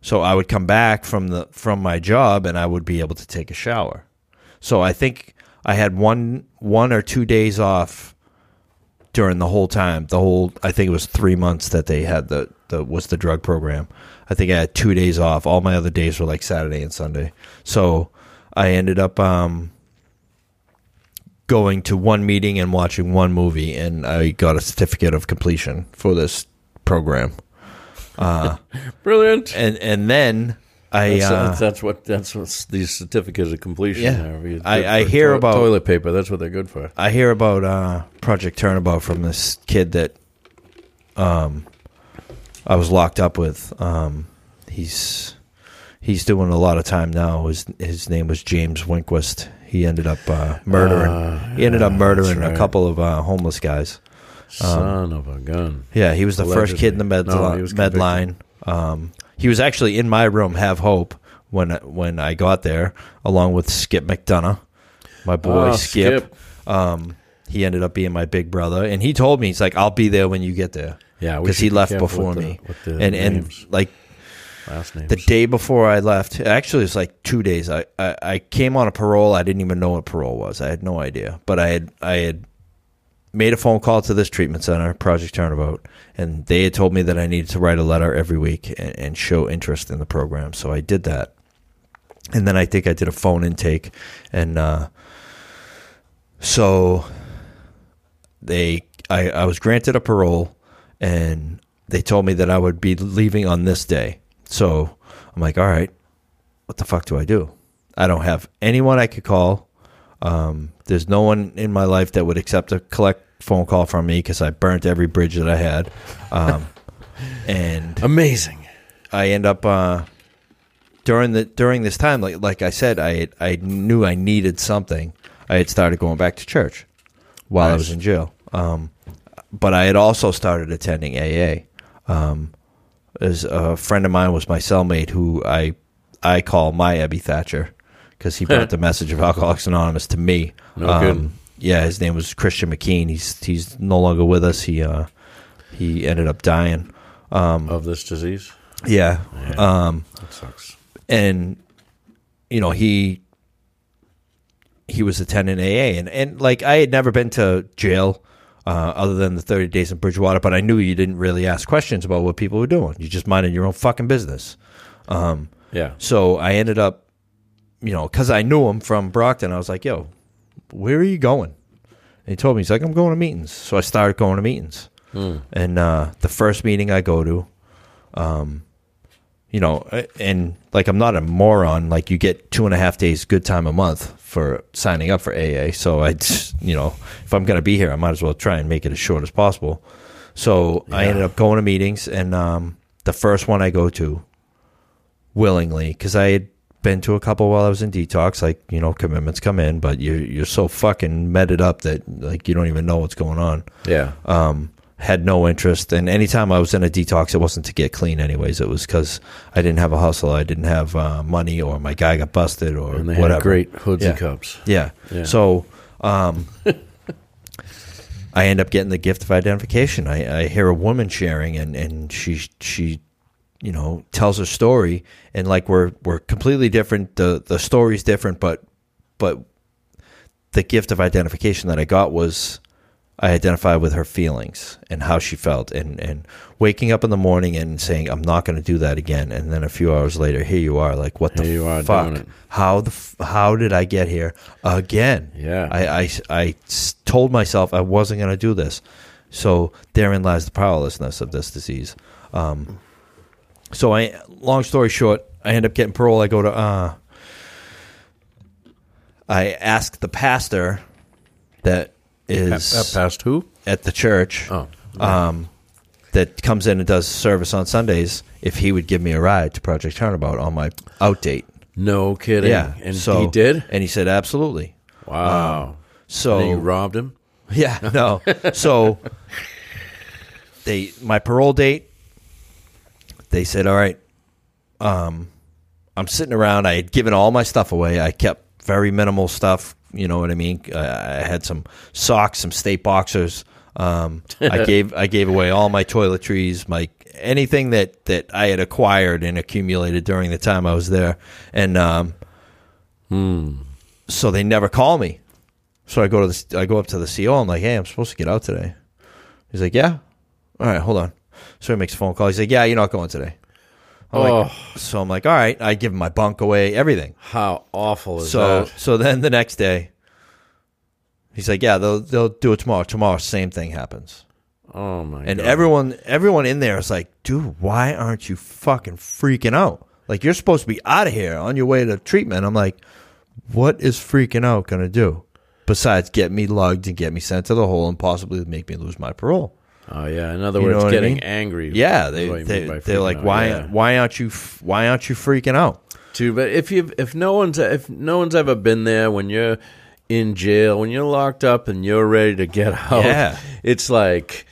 So I would come back from the from my job and I would be able to take a shower. So I think I had one one or two days off during the whole time. The whole I think it was three months that they had the, the was the drug program. I think I had two days off. All my other days were like Saturday and Sunday. So I ended up um, going to one meeting and watching one movie, and I got a certificate of completion for this program. Brilliant. And and then I That's, uh, that's, what that's what these certificates of completion. Yeah. are. I- I hear about- toilet paper. That's what they're good for. I hear about uh, Project Turnabout from this kid that um, I was locked up with. Um, he's he's doing a lot of time now. His his name was James Winquist. He ended up uh, murdering. Ah, he ended up murdering that's a couple of uh, homeless guys. Son of a gun. Yeah, he was the first kid in the med, Allegedly. No, med line. Um, he was actually in my room, Have Hope, when when I got there, along with Skip McDonough, my boy Oh, Skip. Skip. Um, he ended up being my big brother, and he told me he's like, "I'll be there when you get there." Yeah, because he left before the- me, and and like Last names. the day before I left, actually, it was like two days. I, I, I came on a parole. I didn't even know what parole was. I had no idea. But I had I had made a phone call to this treatment center, Project Turnabout, and they had told me that I needed to write a letter every week and, and show interest in the program. So I did that, and then I think I did a phone intake, and uh, so they I, I was granted a parole and they told me that I would be leaving on this day. So I'm like, all right, what the fuck do I do? I don't have anyone I could call. Um, there's no one in my life that would accept a collect phone call from me because I burnt every bridge that I had. Um, and Amazing. I end up uh, during the during this time, like like I said, I I knew I needed something. I had started going back to church while I was in jail, um, but I had also started attending AA. Um, as a friend of mine was my cellmate, who I I call my Ebby Thatcher because he brought the message of Alcoholics Anonymous to me. Um, No good. Yeah, his name was Christian McKean. He's he's no longer with us. He uh, he ended up dying. Um, Of this disease. yeah. Yeah. Um, That sucks. and you know he he was attending AA and and like I had never been to jail uh, other than the 30 days in Bridgewater but I knew you didn't really ask questions about what people were doing. You just minded your own fucking business. Um, Yeah. so I ended up you know cuz I knew him from Brockton I was like yo where are you going? And he told me he's like I'm going to meetings. So I started going to meetings. And uh, the first meeting I go to um, you know, and like I'm not a moron. Like you get two and a half days good time a month for signing up for AA. So I, just, you know, if I'm going to be here, I might as well try and make it as short as possible. So I ended up going to meetings, and um, the first one I go to willingly because I had been to a couple while I was in detox. Like you know, commitments come in, but you're you're so fucking meted up that like you don't even know what's going on Yeah. um, had no interest. And anytime I was in a detox, it wasn't to get clean, anyways. It was because I didn't have a hustle, I didn't have uh, money, or my guy got busted, or and they whatever. had great hoods Yeah. and cups. Yeah. Yeah. So um, I end up getting the gift of identification. I, I hear a woman sharing, and, and she she you know tells her story, and like we're we're completely different. The the story's different, but but the gift of identification that I got was I identified with her feelings and how she felt, and and waking up in the morning and saying I'm not going to do that again, and then a few hours later, here you are, like what the Here you are fuck? How the f- how did I get here again? Yeah. I I told myself I wasn't going to do this, so therein lies the powerlessness of this disease. Um, so I, long story short, I end up getting parole. I go to uh, I ask the pastor that is Up past who? at the church Oh. um, that comes in and does service on Sundays if he would give me a ride to Project Turnabout on my out date. No kidding. Yeah, And so he did? and he said absolutely. Wow. So and you robbed him? yeah, no. so they my parole date. They said, "All right, um, I'm sitting around. I had given all my stuff away. I kept very minimal stuff. You know what I mean? I, I had some socks, some state boxers. Um, I gave I gave away all my toiletries, my anything that that I had acquired and accumulated during the time I was there, and um, so they never call me. So I go to the I go up to the CO. I'm like, hey, I'm supposed to get out today. He's like, yeah. All right, hold on. So he makes a phone call. He's like, yeah, you're not going today. I'm like, so I'm like, all right. I give him my bunk away, everything. How awful is So that? so then the next day, he's like, yeah, they'll they'll do it tomorrow. Tomorrow, same thing happens. Oh my And god. everyone everyone in there is like, dude, why aren't you fucking freaking out? Like you're supposed to be out of here on your way to treatment. I'm like, what is freaking out gonna do? Besides get me lugged and get me sent to the hole and possibly make me lose my parole. Oh yeah. In other You words, what I getting mean? angry. Yeah, they, they, they are like, out. why Yeah. why aren't you why aren't you freaking out? Too, but if you if no one's if no one's ever been there when you're in jail when you're locked up and you're ready to get out, Yeah. it's like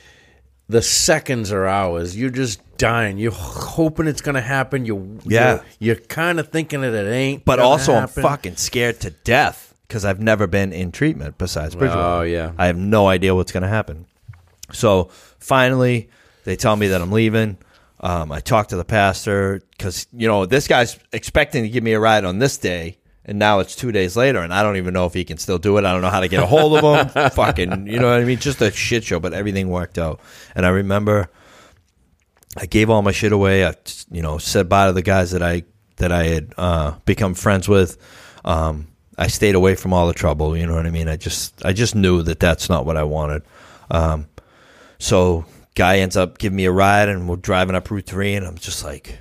the seconds are hours. You're just dying. You're hoping it's gonna happen. You Yeah. You're, you're kind of thinking that it ain't. But also, happen. I'm fucking scared to death because I've never been in treatment besides Bridgewater. Oh, yeah. I have no idea what's going to happen. So finally, they tell me that I'm leaving. Um, I talk to the pastor because you know this guy's expecting to give me a ride on this day, and now it's two days later, and I don't even know if he can still do it. I don't know how to get a hold of him. fucking, you know what I mean? Just a shit show, but everything worked out. And I remember I gave all my shit away. I, you know, said bye to the guys that I that I had uh, become friends with. Um, I stayed away from all the trouble. You know what I mean? I just I just knew that that's not what I wanted. Um, so guy ends up giving me a ride, and we're driving up Route Three, and I'm just like,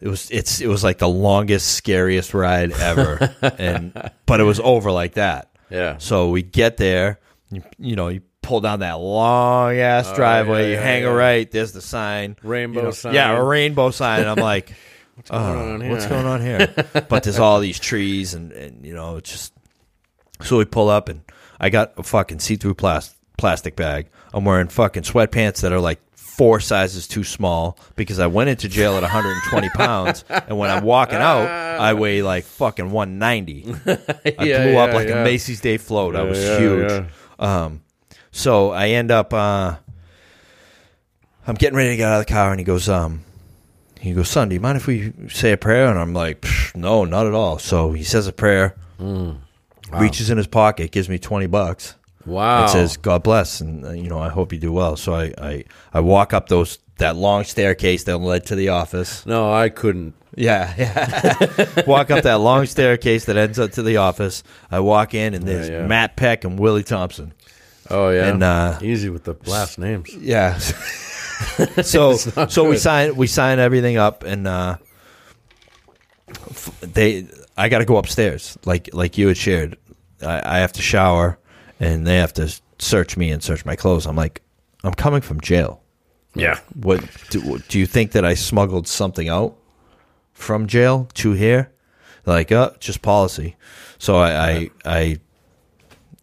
it was it's it was like the longest, scariest ride ever, and but it was over like that. Yeah. So we get there, you, you know, you pull down that long ass Oh, driveway, yeah, you yeah, hang yeah. a right, there's the sign. Rainbow you know, sign. Yeah, a rainbow sign. And I'm like, what's going oh, on here? What's going on here? but there's all these trees and, and you know, it's just so we pull up and I got a fucking see through plas- plastic bag. I'm wearing fucking sweatpants that are like four sizes too small because I went into jail at 120 pounds, and when I'm walking out, I weigh like fucking 190. I Yeah, blew up like yeah. a Macy's Day float. I was yeah, huge. yeah. Um, so I end up. Uh, I'm getting ready to get out of the car, and he goes, um, he goes, son, do you mind if we say a prayer? And I'm like, "Psh, no, not at all. So he says a prayer, Mm. reaches in his pocket, gives me 20 bucks. Wow. It says, God bless, and uh, you know, I hope you do well. So I, I, I walk up those that long staircase that led to the office. No, I couldn't. Yeah, yeah. walk up that long staircase that ends up to the office. I walk in, and there's Yeah, yeah. Matt Peck and Willie Thompson. Oh yeah. And, uh, Easy with the last names. Yeah. so so we sign we sign everything up and uh f- they I got to go upstairs like like you had shared. I, I have to shower and they have to search me and search my clothes. I'm like I'm coming from jail. Yeah. What do, do you think that I smuggled something out from jail to here? Like, uh, just policy. So I, I, I,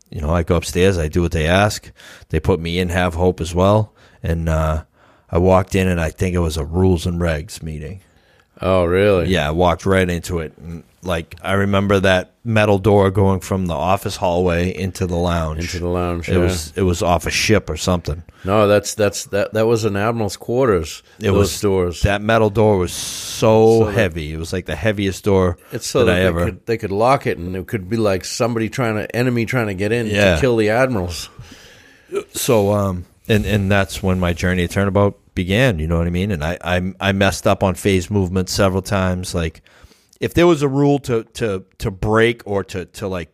you know, I go upstairs. I do what they ask. They put me in Have Hope as well, and uh, I walked in, and I think it was a rules and regs meeting. Oh really? Yeah, I walked right into it. And, like I remember that metal door going from the office hallway into the lounge. Into the lounge. It yeah. was it was off a ship or something. No, that's that's that that was an admiral's quarters. It those was stores. That metal door was so, So that- heavy. it was like the heaviest door it's so that, that, I they ever. could they could lock it, and it could be like somebody trying to enemy trying to get in Yeah. to kill the admirals. So um, and and that's when my journey at Turnabout began. You know what I mean? And I I, I messed up on phase movement several times. Like if there was a rule to to to break or to to like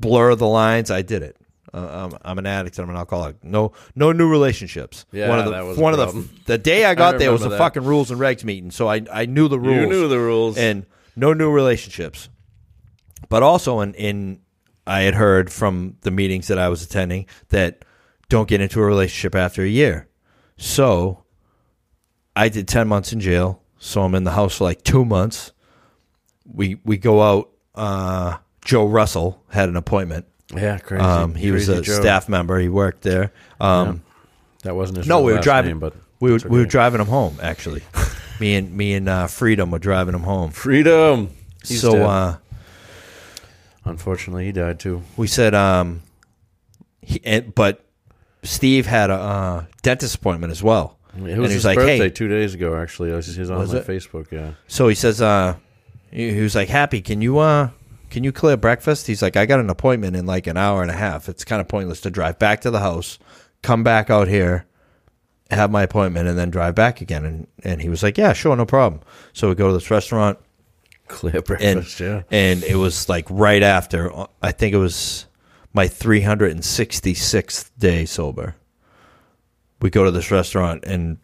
blur the lines, I did it. Uh, I'm, I'm an addict. And I'm an alcoholic. No, no new relationships. Yeah, one of the that was one of the the day I got there was the that. fucking rules and regs meeting. So I I knew the rules. You knew the rules. and no new relationships. But also in in I had heard from the meetings that I was attending that don't get into a relationship after a year. So I did 10 months in jail, so I'm in the house for like 2 months. We we go out uh Joe Russell had an appointment. yeah, crazy. Um, he was a Joe. staff member. He worked there. Um, That wasn't his no, we were driving. name, but we were it's we were driving him home. Actually, me and me and uh, Freedom were driving him home. freedom. He's so uh, unfortunately, he died too. we said, um, he, and, but Steve had a uh, dentist appointment as well. It And was he his like, birthday hey. two days ago. Actually, I was he was on Was my it? Facebook. Yeah. So he says, uh, he was like, Happy, can you uh, can you clear breakfast? He's like, I got an appointment in like an hour and a half. It's kind of pointless to drive back to the house, come back out here, have my appointment, and then drive back again. And and he was like, Yeah, sure, no problem. So we go to this restaurant. Clear and breakfast. yeah. and it was like right after I think it was my 366th day sober. We go to this restaurant and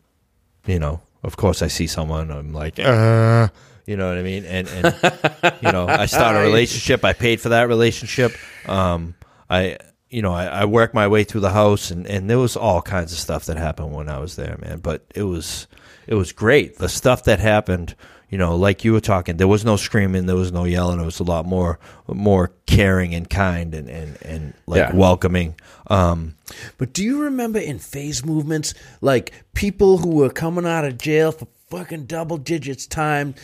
you know, of course I see someone I'm like uh, you know what I mean? And and you know, I start a relationship, I paid for that relationship. Um I you know, I, I worked my way through the house and, and there was all kinds of stuff that happened when I was there, man. But it was it was great. The stuff that happened, you know, like you were talking, there was no screaming, there was no yelling. It was a lot more more caring and kind and and, and like Yeah. welcoming. Um, But do you remember in phase movements, like people who were coming out of jail for fucking double digits time,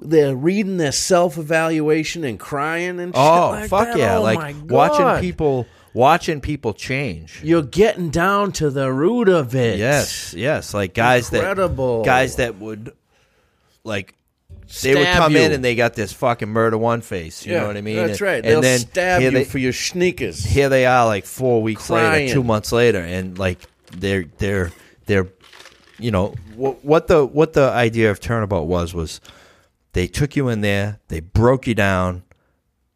they're reading their self evaluation and crying and shit oh like fuck that? yeah! Oh like watching people watching people change. You're getting down to the root of it. Yes, yes, like guys Incredible. that guys that would like they would Stab come in and they got this fucking murder one face. You Yeah, know what I mean? That's And- right. And They'll then stab you they, for your sneakers. here they are like four weeks Crying. later, two months later, and like they're they're they're you know what what the what the idea of turnabout was was they took you in there, they broke you down,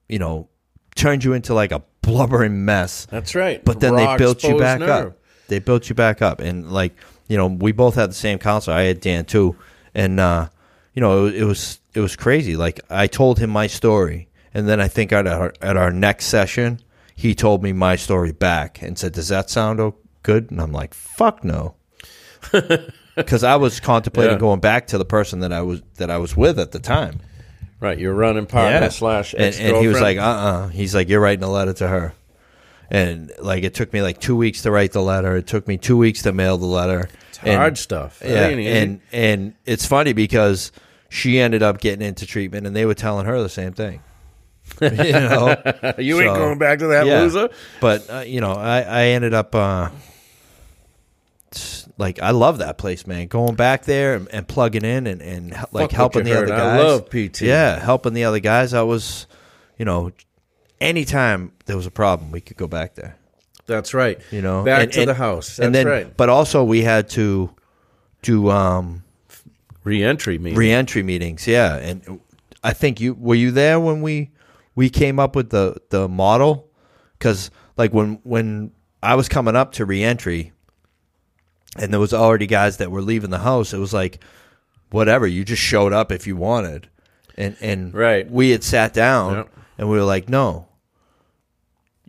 you know, turned you into like a blubbering mess. That's right. But then Raw they built you back nerve. up. They built you back up, and like you know, we both had the same counselor. I had Dan too, and uh, you know, it, it was it was crazy. Like I told him my story, and then I think at our at our next session, he told me my story back and said, "Does that sound good?" And I'm like, "Fuck no." Because I was contemplating Yeah. going back to the person that I was that I was with at the time. Right, you're running partner slash and, and he was like, uh uh He's like, you're writing a letter to her. And like, it took me like two weeks to write the letter. It took me two weeks to mail the letter. it's And- hard stuff. Yeah. ain't easy. And, and it's funny because she ended up getting into treatment and they were telling her the same thing. you know? you ain't so- going back to that Yeah. loser. But, uh, you know, I, I ended up, uh, like, I love that place, man. Going back there and, and plugging in and, and like what helping the heard. other I guys. love PT. Yeah, helping the other guys. I was, you know, anytime there was a problem, we could go back there. That's right. You know, back And- to and- the house. That's and then, right. but also we had to do um, Re-entry meeting. reentry meetings. Yeah, and I think you were you there when we we came up with the the model because like when when I was coming up to reentry, and there was already guys that were leaving the house. It was like whatever you just showed up if you wanted, and and Right. we had sat down Yep. and we were like no.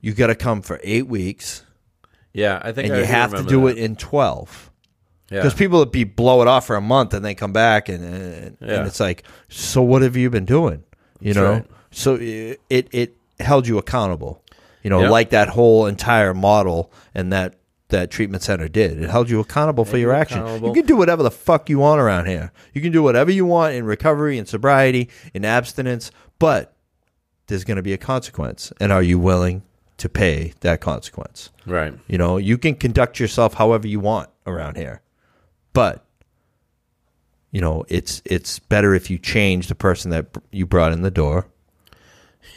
You got to come for eight weeks, yeah, I think and I you have to do that. it in twelve Yeah. because people would be blow it off for a month and then come back and and, Yeah. and it's like so what have you been doing you That's know right. so it it it held you accountable you know Yep. like that whole entire model and that that treatment center did it held you accountable for your you action you can do whatever the fuck you want around here you can do whatever you want in recovery in sobriety in abstinence but there's going to be a consequence and are you willing to pay that consequence right. you know, you can conduct yourself however you want around here, but you know, it's it's better if you change the person that you brought in the door.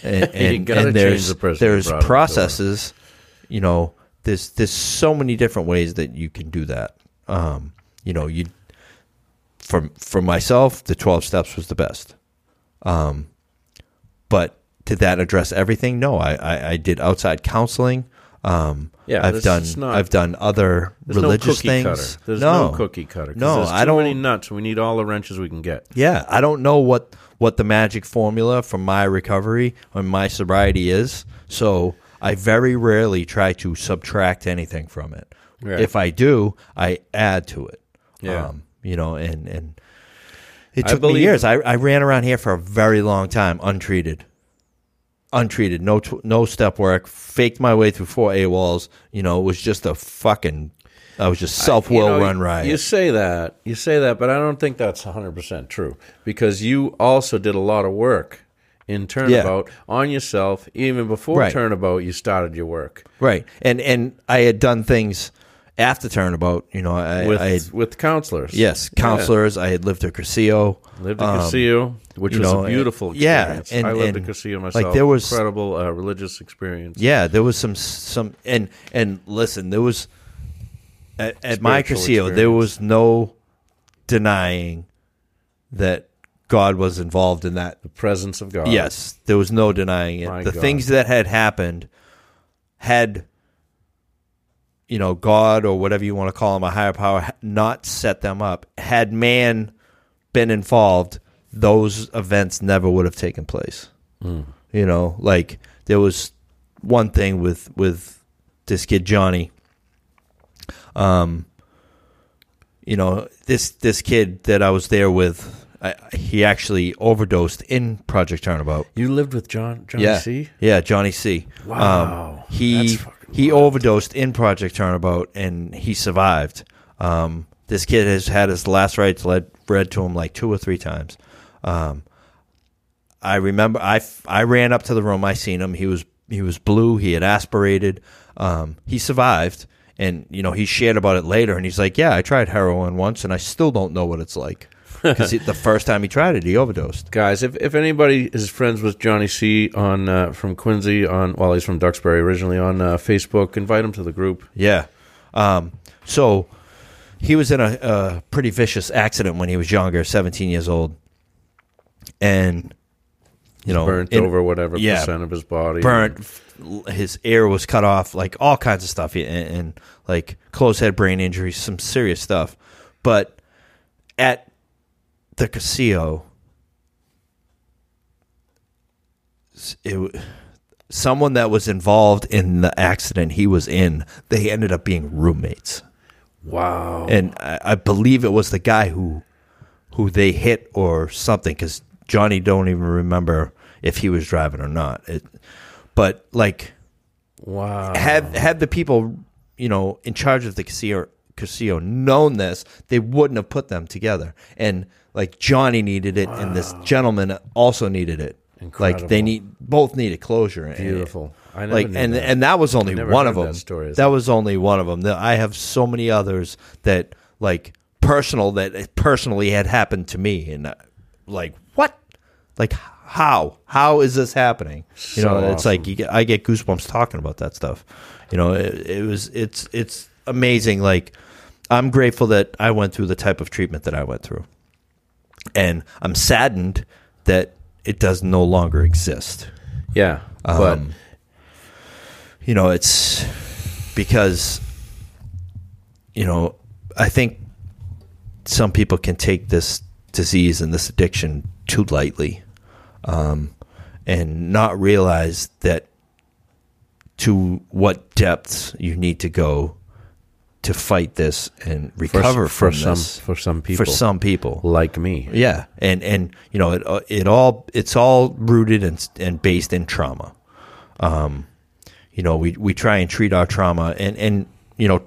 And, and, gotta and there's change the there's in the processes. You know, there's there's so many different ways that you can do that. Um, you know, you for for myself, the twelve steps was the best. Um, but did that address everything? No, I I, I did outside counseling. Um, Yeah, I've this done not- I've done other There's religious no cookie things. cutter. There's no, no, cookie cutter. No, there's I don't- many nuts. We need all the wrenches we can get. Yeah, I don't know what what the magic formula for my recovery or my sobriety is. So I very rarely try to subtract anything from it. Right. If I do, I add to it. Yeah. Um, you know, and and it took me years. I, I ran around here for a very long time, untreated, untreated, no tw- no step work, faked my way through four A walls. You know, it was just a fucking. I was just self will You know, run riot. You say that, you say that, but I don't think that's 100% true because you also did a lot of work in Turnabout on yourself. Even before Right. Turnabout, you started your work Right, and and I had done things after turnabout. You know, I, with I had with counselors. yes Yeah. counselors. I had lived at Cursillo. Lived at Um, Cursillo, which was know, a beautiful yeah, experience. and- I lived and, at Cursillo myself like, there was- incredible uh, religious experience. Yeah, there was some some and and listen, there was at, at my Cursillo, there was no denying that God was involved in that The presence of God. Yes, there was no denying it. My the God. things that had happened had, you know, God or whatever you want to call him, a higher power, not set them up. Had man been involved, those events never would have taken place. Hmm. You know, like there was one thing with with this kid Johnny. Um, you know this this kid that I was there with. I, he actually overdosed in Project Turnabout. You lived with John Johnny yeah, C. yeah, Johnny C. Wow. Um, he he wild. overdosed in Project Turnabout and he survived. Um, this kid has had his last rites led, read to him like two or three times. Um, I remember I, I ran up to the room. I seen him. He was he was blue. He had aspirated. Um, he survived, and you know he shared about it later. And he's like, "Yeah, I tried heroin once, and I still don't know what it's like." Because the first time he tried it, he overdosed. Guys, if, if anybody is friends with Johnny C on uh, from Quincy on well he's from Duxbury originally on uh, Facebook, invite him to the group. Yeah. Um, so he was in a, a pretty vicious accident when he was younger, 17 years old. And you know, burnt in- over whatever yeah, percent of his body. burnt. His air was cut off, like all kinds of stuff, and, and like close head brain injury, some serious stuff. But at the Cursillo, it, someone that was involved in the accident he was in, they ended up being roommates, Wow. and I, I believe it was the guy who who they hit or something because Johnny don't even remember if he was driving or not. It, but like wow. had had the people you know in charge of the Cursillo Cursillo known this, they wouldn't have put them together. And like Johnny needed it, and this gentleman also needed it. Like they need both needed closure. And- Beautiful. I never like and that. and that was only one of them. that story. That was only one of them. I have so many others that like personal that personally had happened to me, and uh, like what, like how how is this happening? You So know, it's awesome. like you get, I get goosebumps talking about that stuff. You know, it, it was it's it's amazing. Like I'm grateful that I went through the type of treatment that I went through, and I'm saddened that it does no longer exist yeah. but um, you know it's because you know i think some people can take this disease and this addiction too lightly um, and not realize that to what depths you need to go to fight this and recover for from some this for some people for some people like me. yeah, and and you know it uh, it all it's all rooted and and based in trauma. Um, you know we we try and treat our trauma and and you know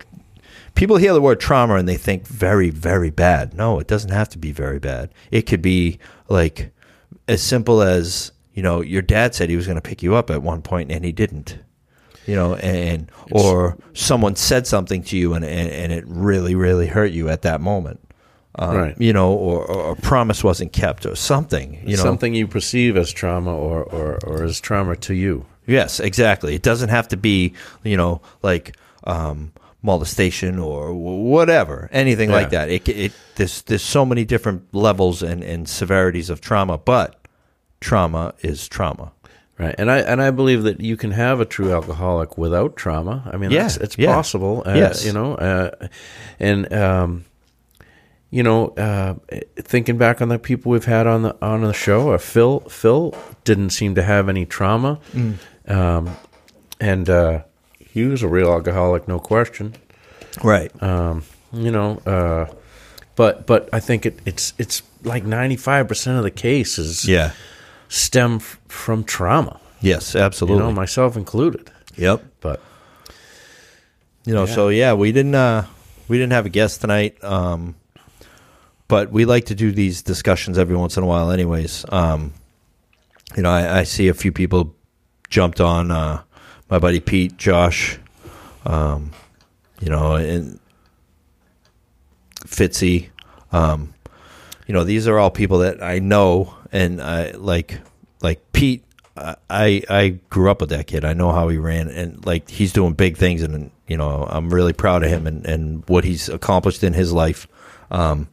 people hear the word trauma and they think very very bad. No, it doesn't have to be very bad. It could be like as simple as you know your dad said he was going to pick you up at one point and he didn't. You know, and or someone said something to you and, and, and it really, really hurt you at that moment um, Right. you know, or, or a promise wasn't kept, or something, you know. something you perceive as trauma or, or, or as trauma to you. Yes, exactly. It doesn't have to be, you know, like um, molestation or whatever, anything like that. It, it there's there's so many different levels and, and severities of trauma, but trauma is trauma. Right, and I and I believe that you can have a true alcoholic without trauma. I mean, Yeah, it's yeah. possible. Uh, Yes. you know, uh, and um, you know, uh, thinking back on the people we've had on the on the show, uh, Phil Phil didn't seem to have any trauma, Mm. um, and uh, he was a real alcoholic, no question. Right. Um, you know, uh, but but I think it, it's it's like ninety five percent of the cases yeah. Stem f- from trauma. Yes, absolutely. You know, myself included. yep. But You know, Yeah. so yeah, we didn't uh we didn't have a guest tonight. Um but we like to do these discussions every once in a while anyways. Um you know, I, I see a few people jumped on uh my buddy Pete, Josh, um, you know, and Fitzy. Um, you know, these are all people that I know and I like like Pete I I grew up with that kid. I know how he ran and like he's doing big things and you know, I'm really proud of him and, and what he's accomplished in his life. Um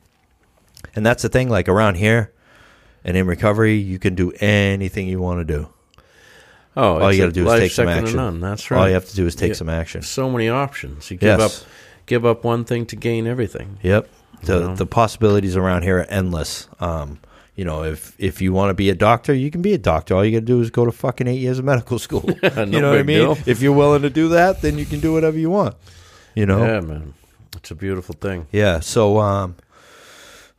and that's the thing, like around here and in recovery, you can do anything you want to do. oh, All you got to do is take some action. That's right. All you have to do is take some action. so many options. You give Yes. up, give up one thing to gain everything. Yep. The You know? the possibilities around here are endless. Um, you know, if if you want to be a doctor, you can be a doctor. All you got to do is go to fucking eight years of medical school. you know what I mean? deal. If you're willing to do that, then you can do whatever you want. You know? Yeah, man, it's a beautiful thing. Yeah. So, um,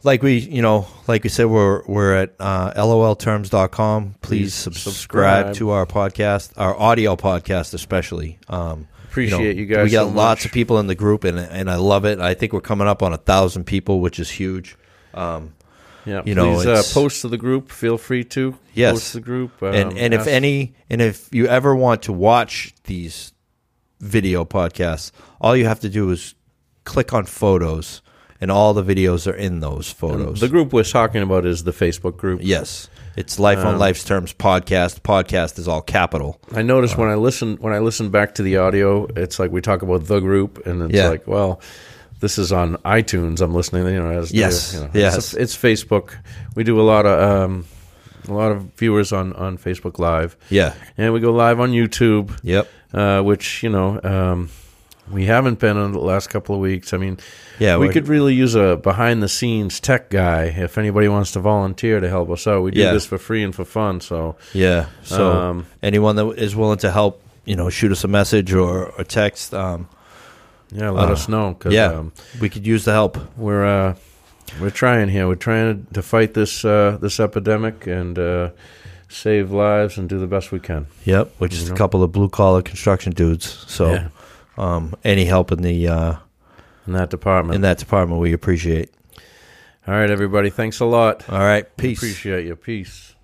like we, you know, like we said, we're we're at uh, lolterms.com. Please Please subscribe, subscribe. to our podcast, our audio podcast, especially. Um, Appreciate you guys We got so lots of people in the group, and and I love it. I think we're coming up on a thousand people, which is huge. Um, Yeah, you know, please uh, post to the group. Feel free to Yes. post to the group. Um, and and if any and if you ever want to watch these video podcasts, all you have to do is click on photos, and all the videos are in those photos. the group we're talking about is the Facebook group. Yes. It's Life on Um, Life's Terms podcast. Podcast is all capital. I noticed when I listen when I listen back to the audio, it's like we talk about the group, and it's Yeah. like, well, this is on iTunes. I'm listening, you know, as the- Yes. you know, Yes. It's, it's Facebook. We do a lot of um, a lot of viewers on on Facebook Live, Yeah. and we go live on YouTube, Yep. uh, which you know um, we haven't been in the last couple of weeks. I mean, Yeah. we could really use a behind the scenes tech guy if anybody wants to volunteer to help us out. We do Yeah. this for free and for fun, so Yeah. So Um, anyone that is willing to help, you know, shoot us a message or a text. Um, yeah, let Uh, us know because yeah. um, we could use the help. we're uh, we're trying here. We're trying to fight this uh, this epidemic and uh, save lives and do the best we can. Yep. We're just You know? a couple of blue collar construction dudes. So Yeah. um, any help in the uh, in that department. in that department, we appreciate. All right, everybody. Thanks a lot. All right. Peace. Appreciate you. Peace.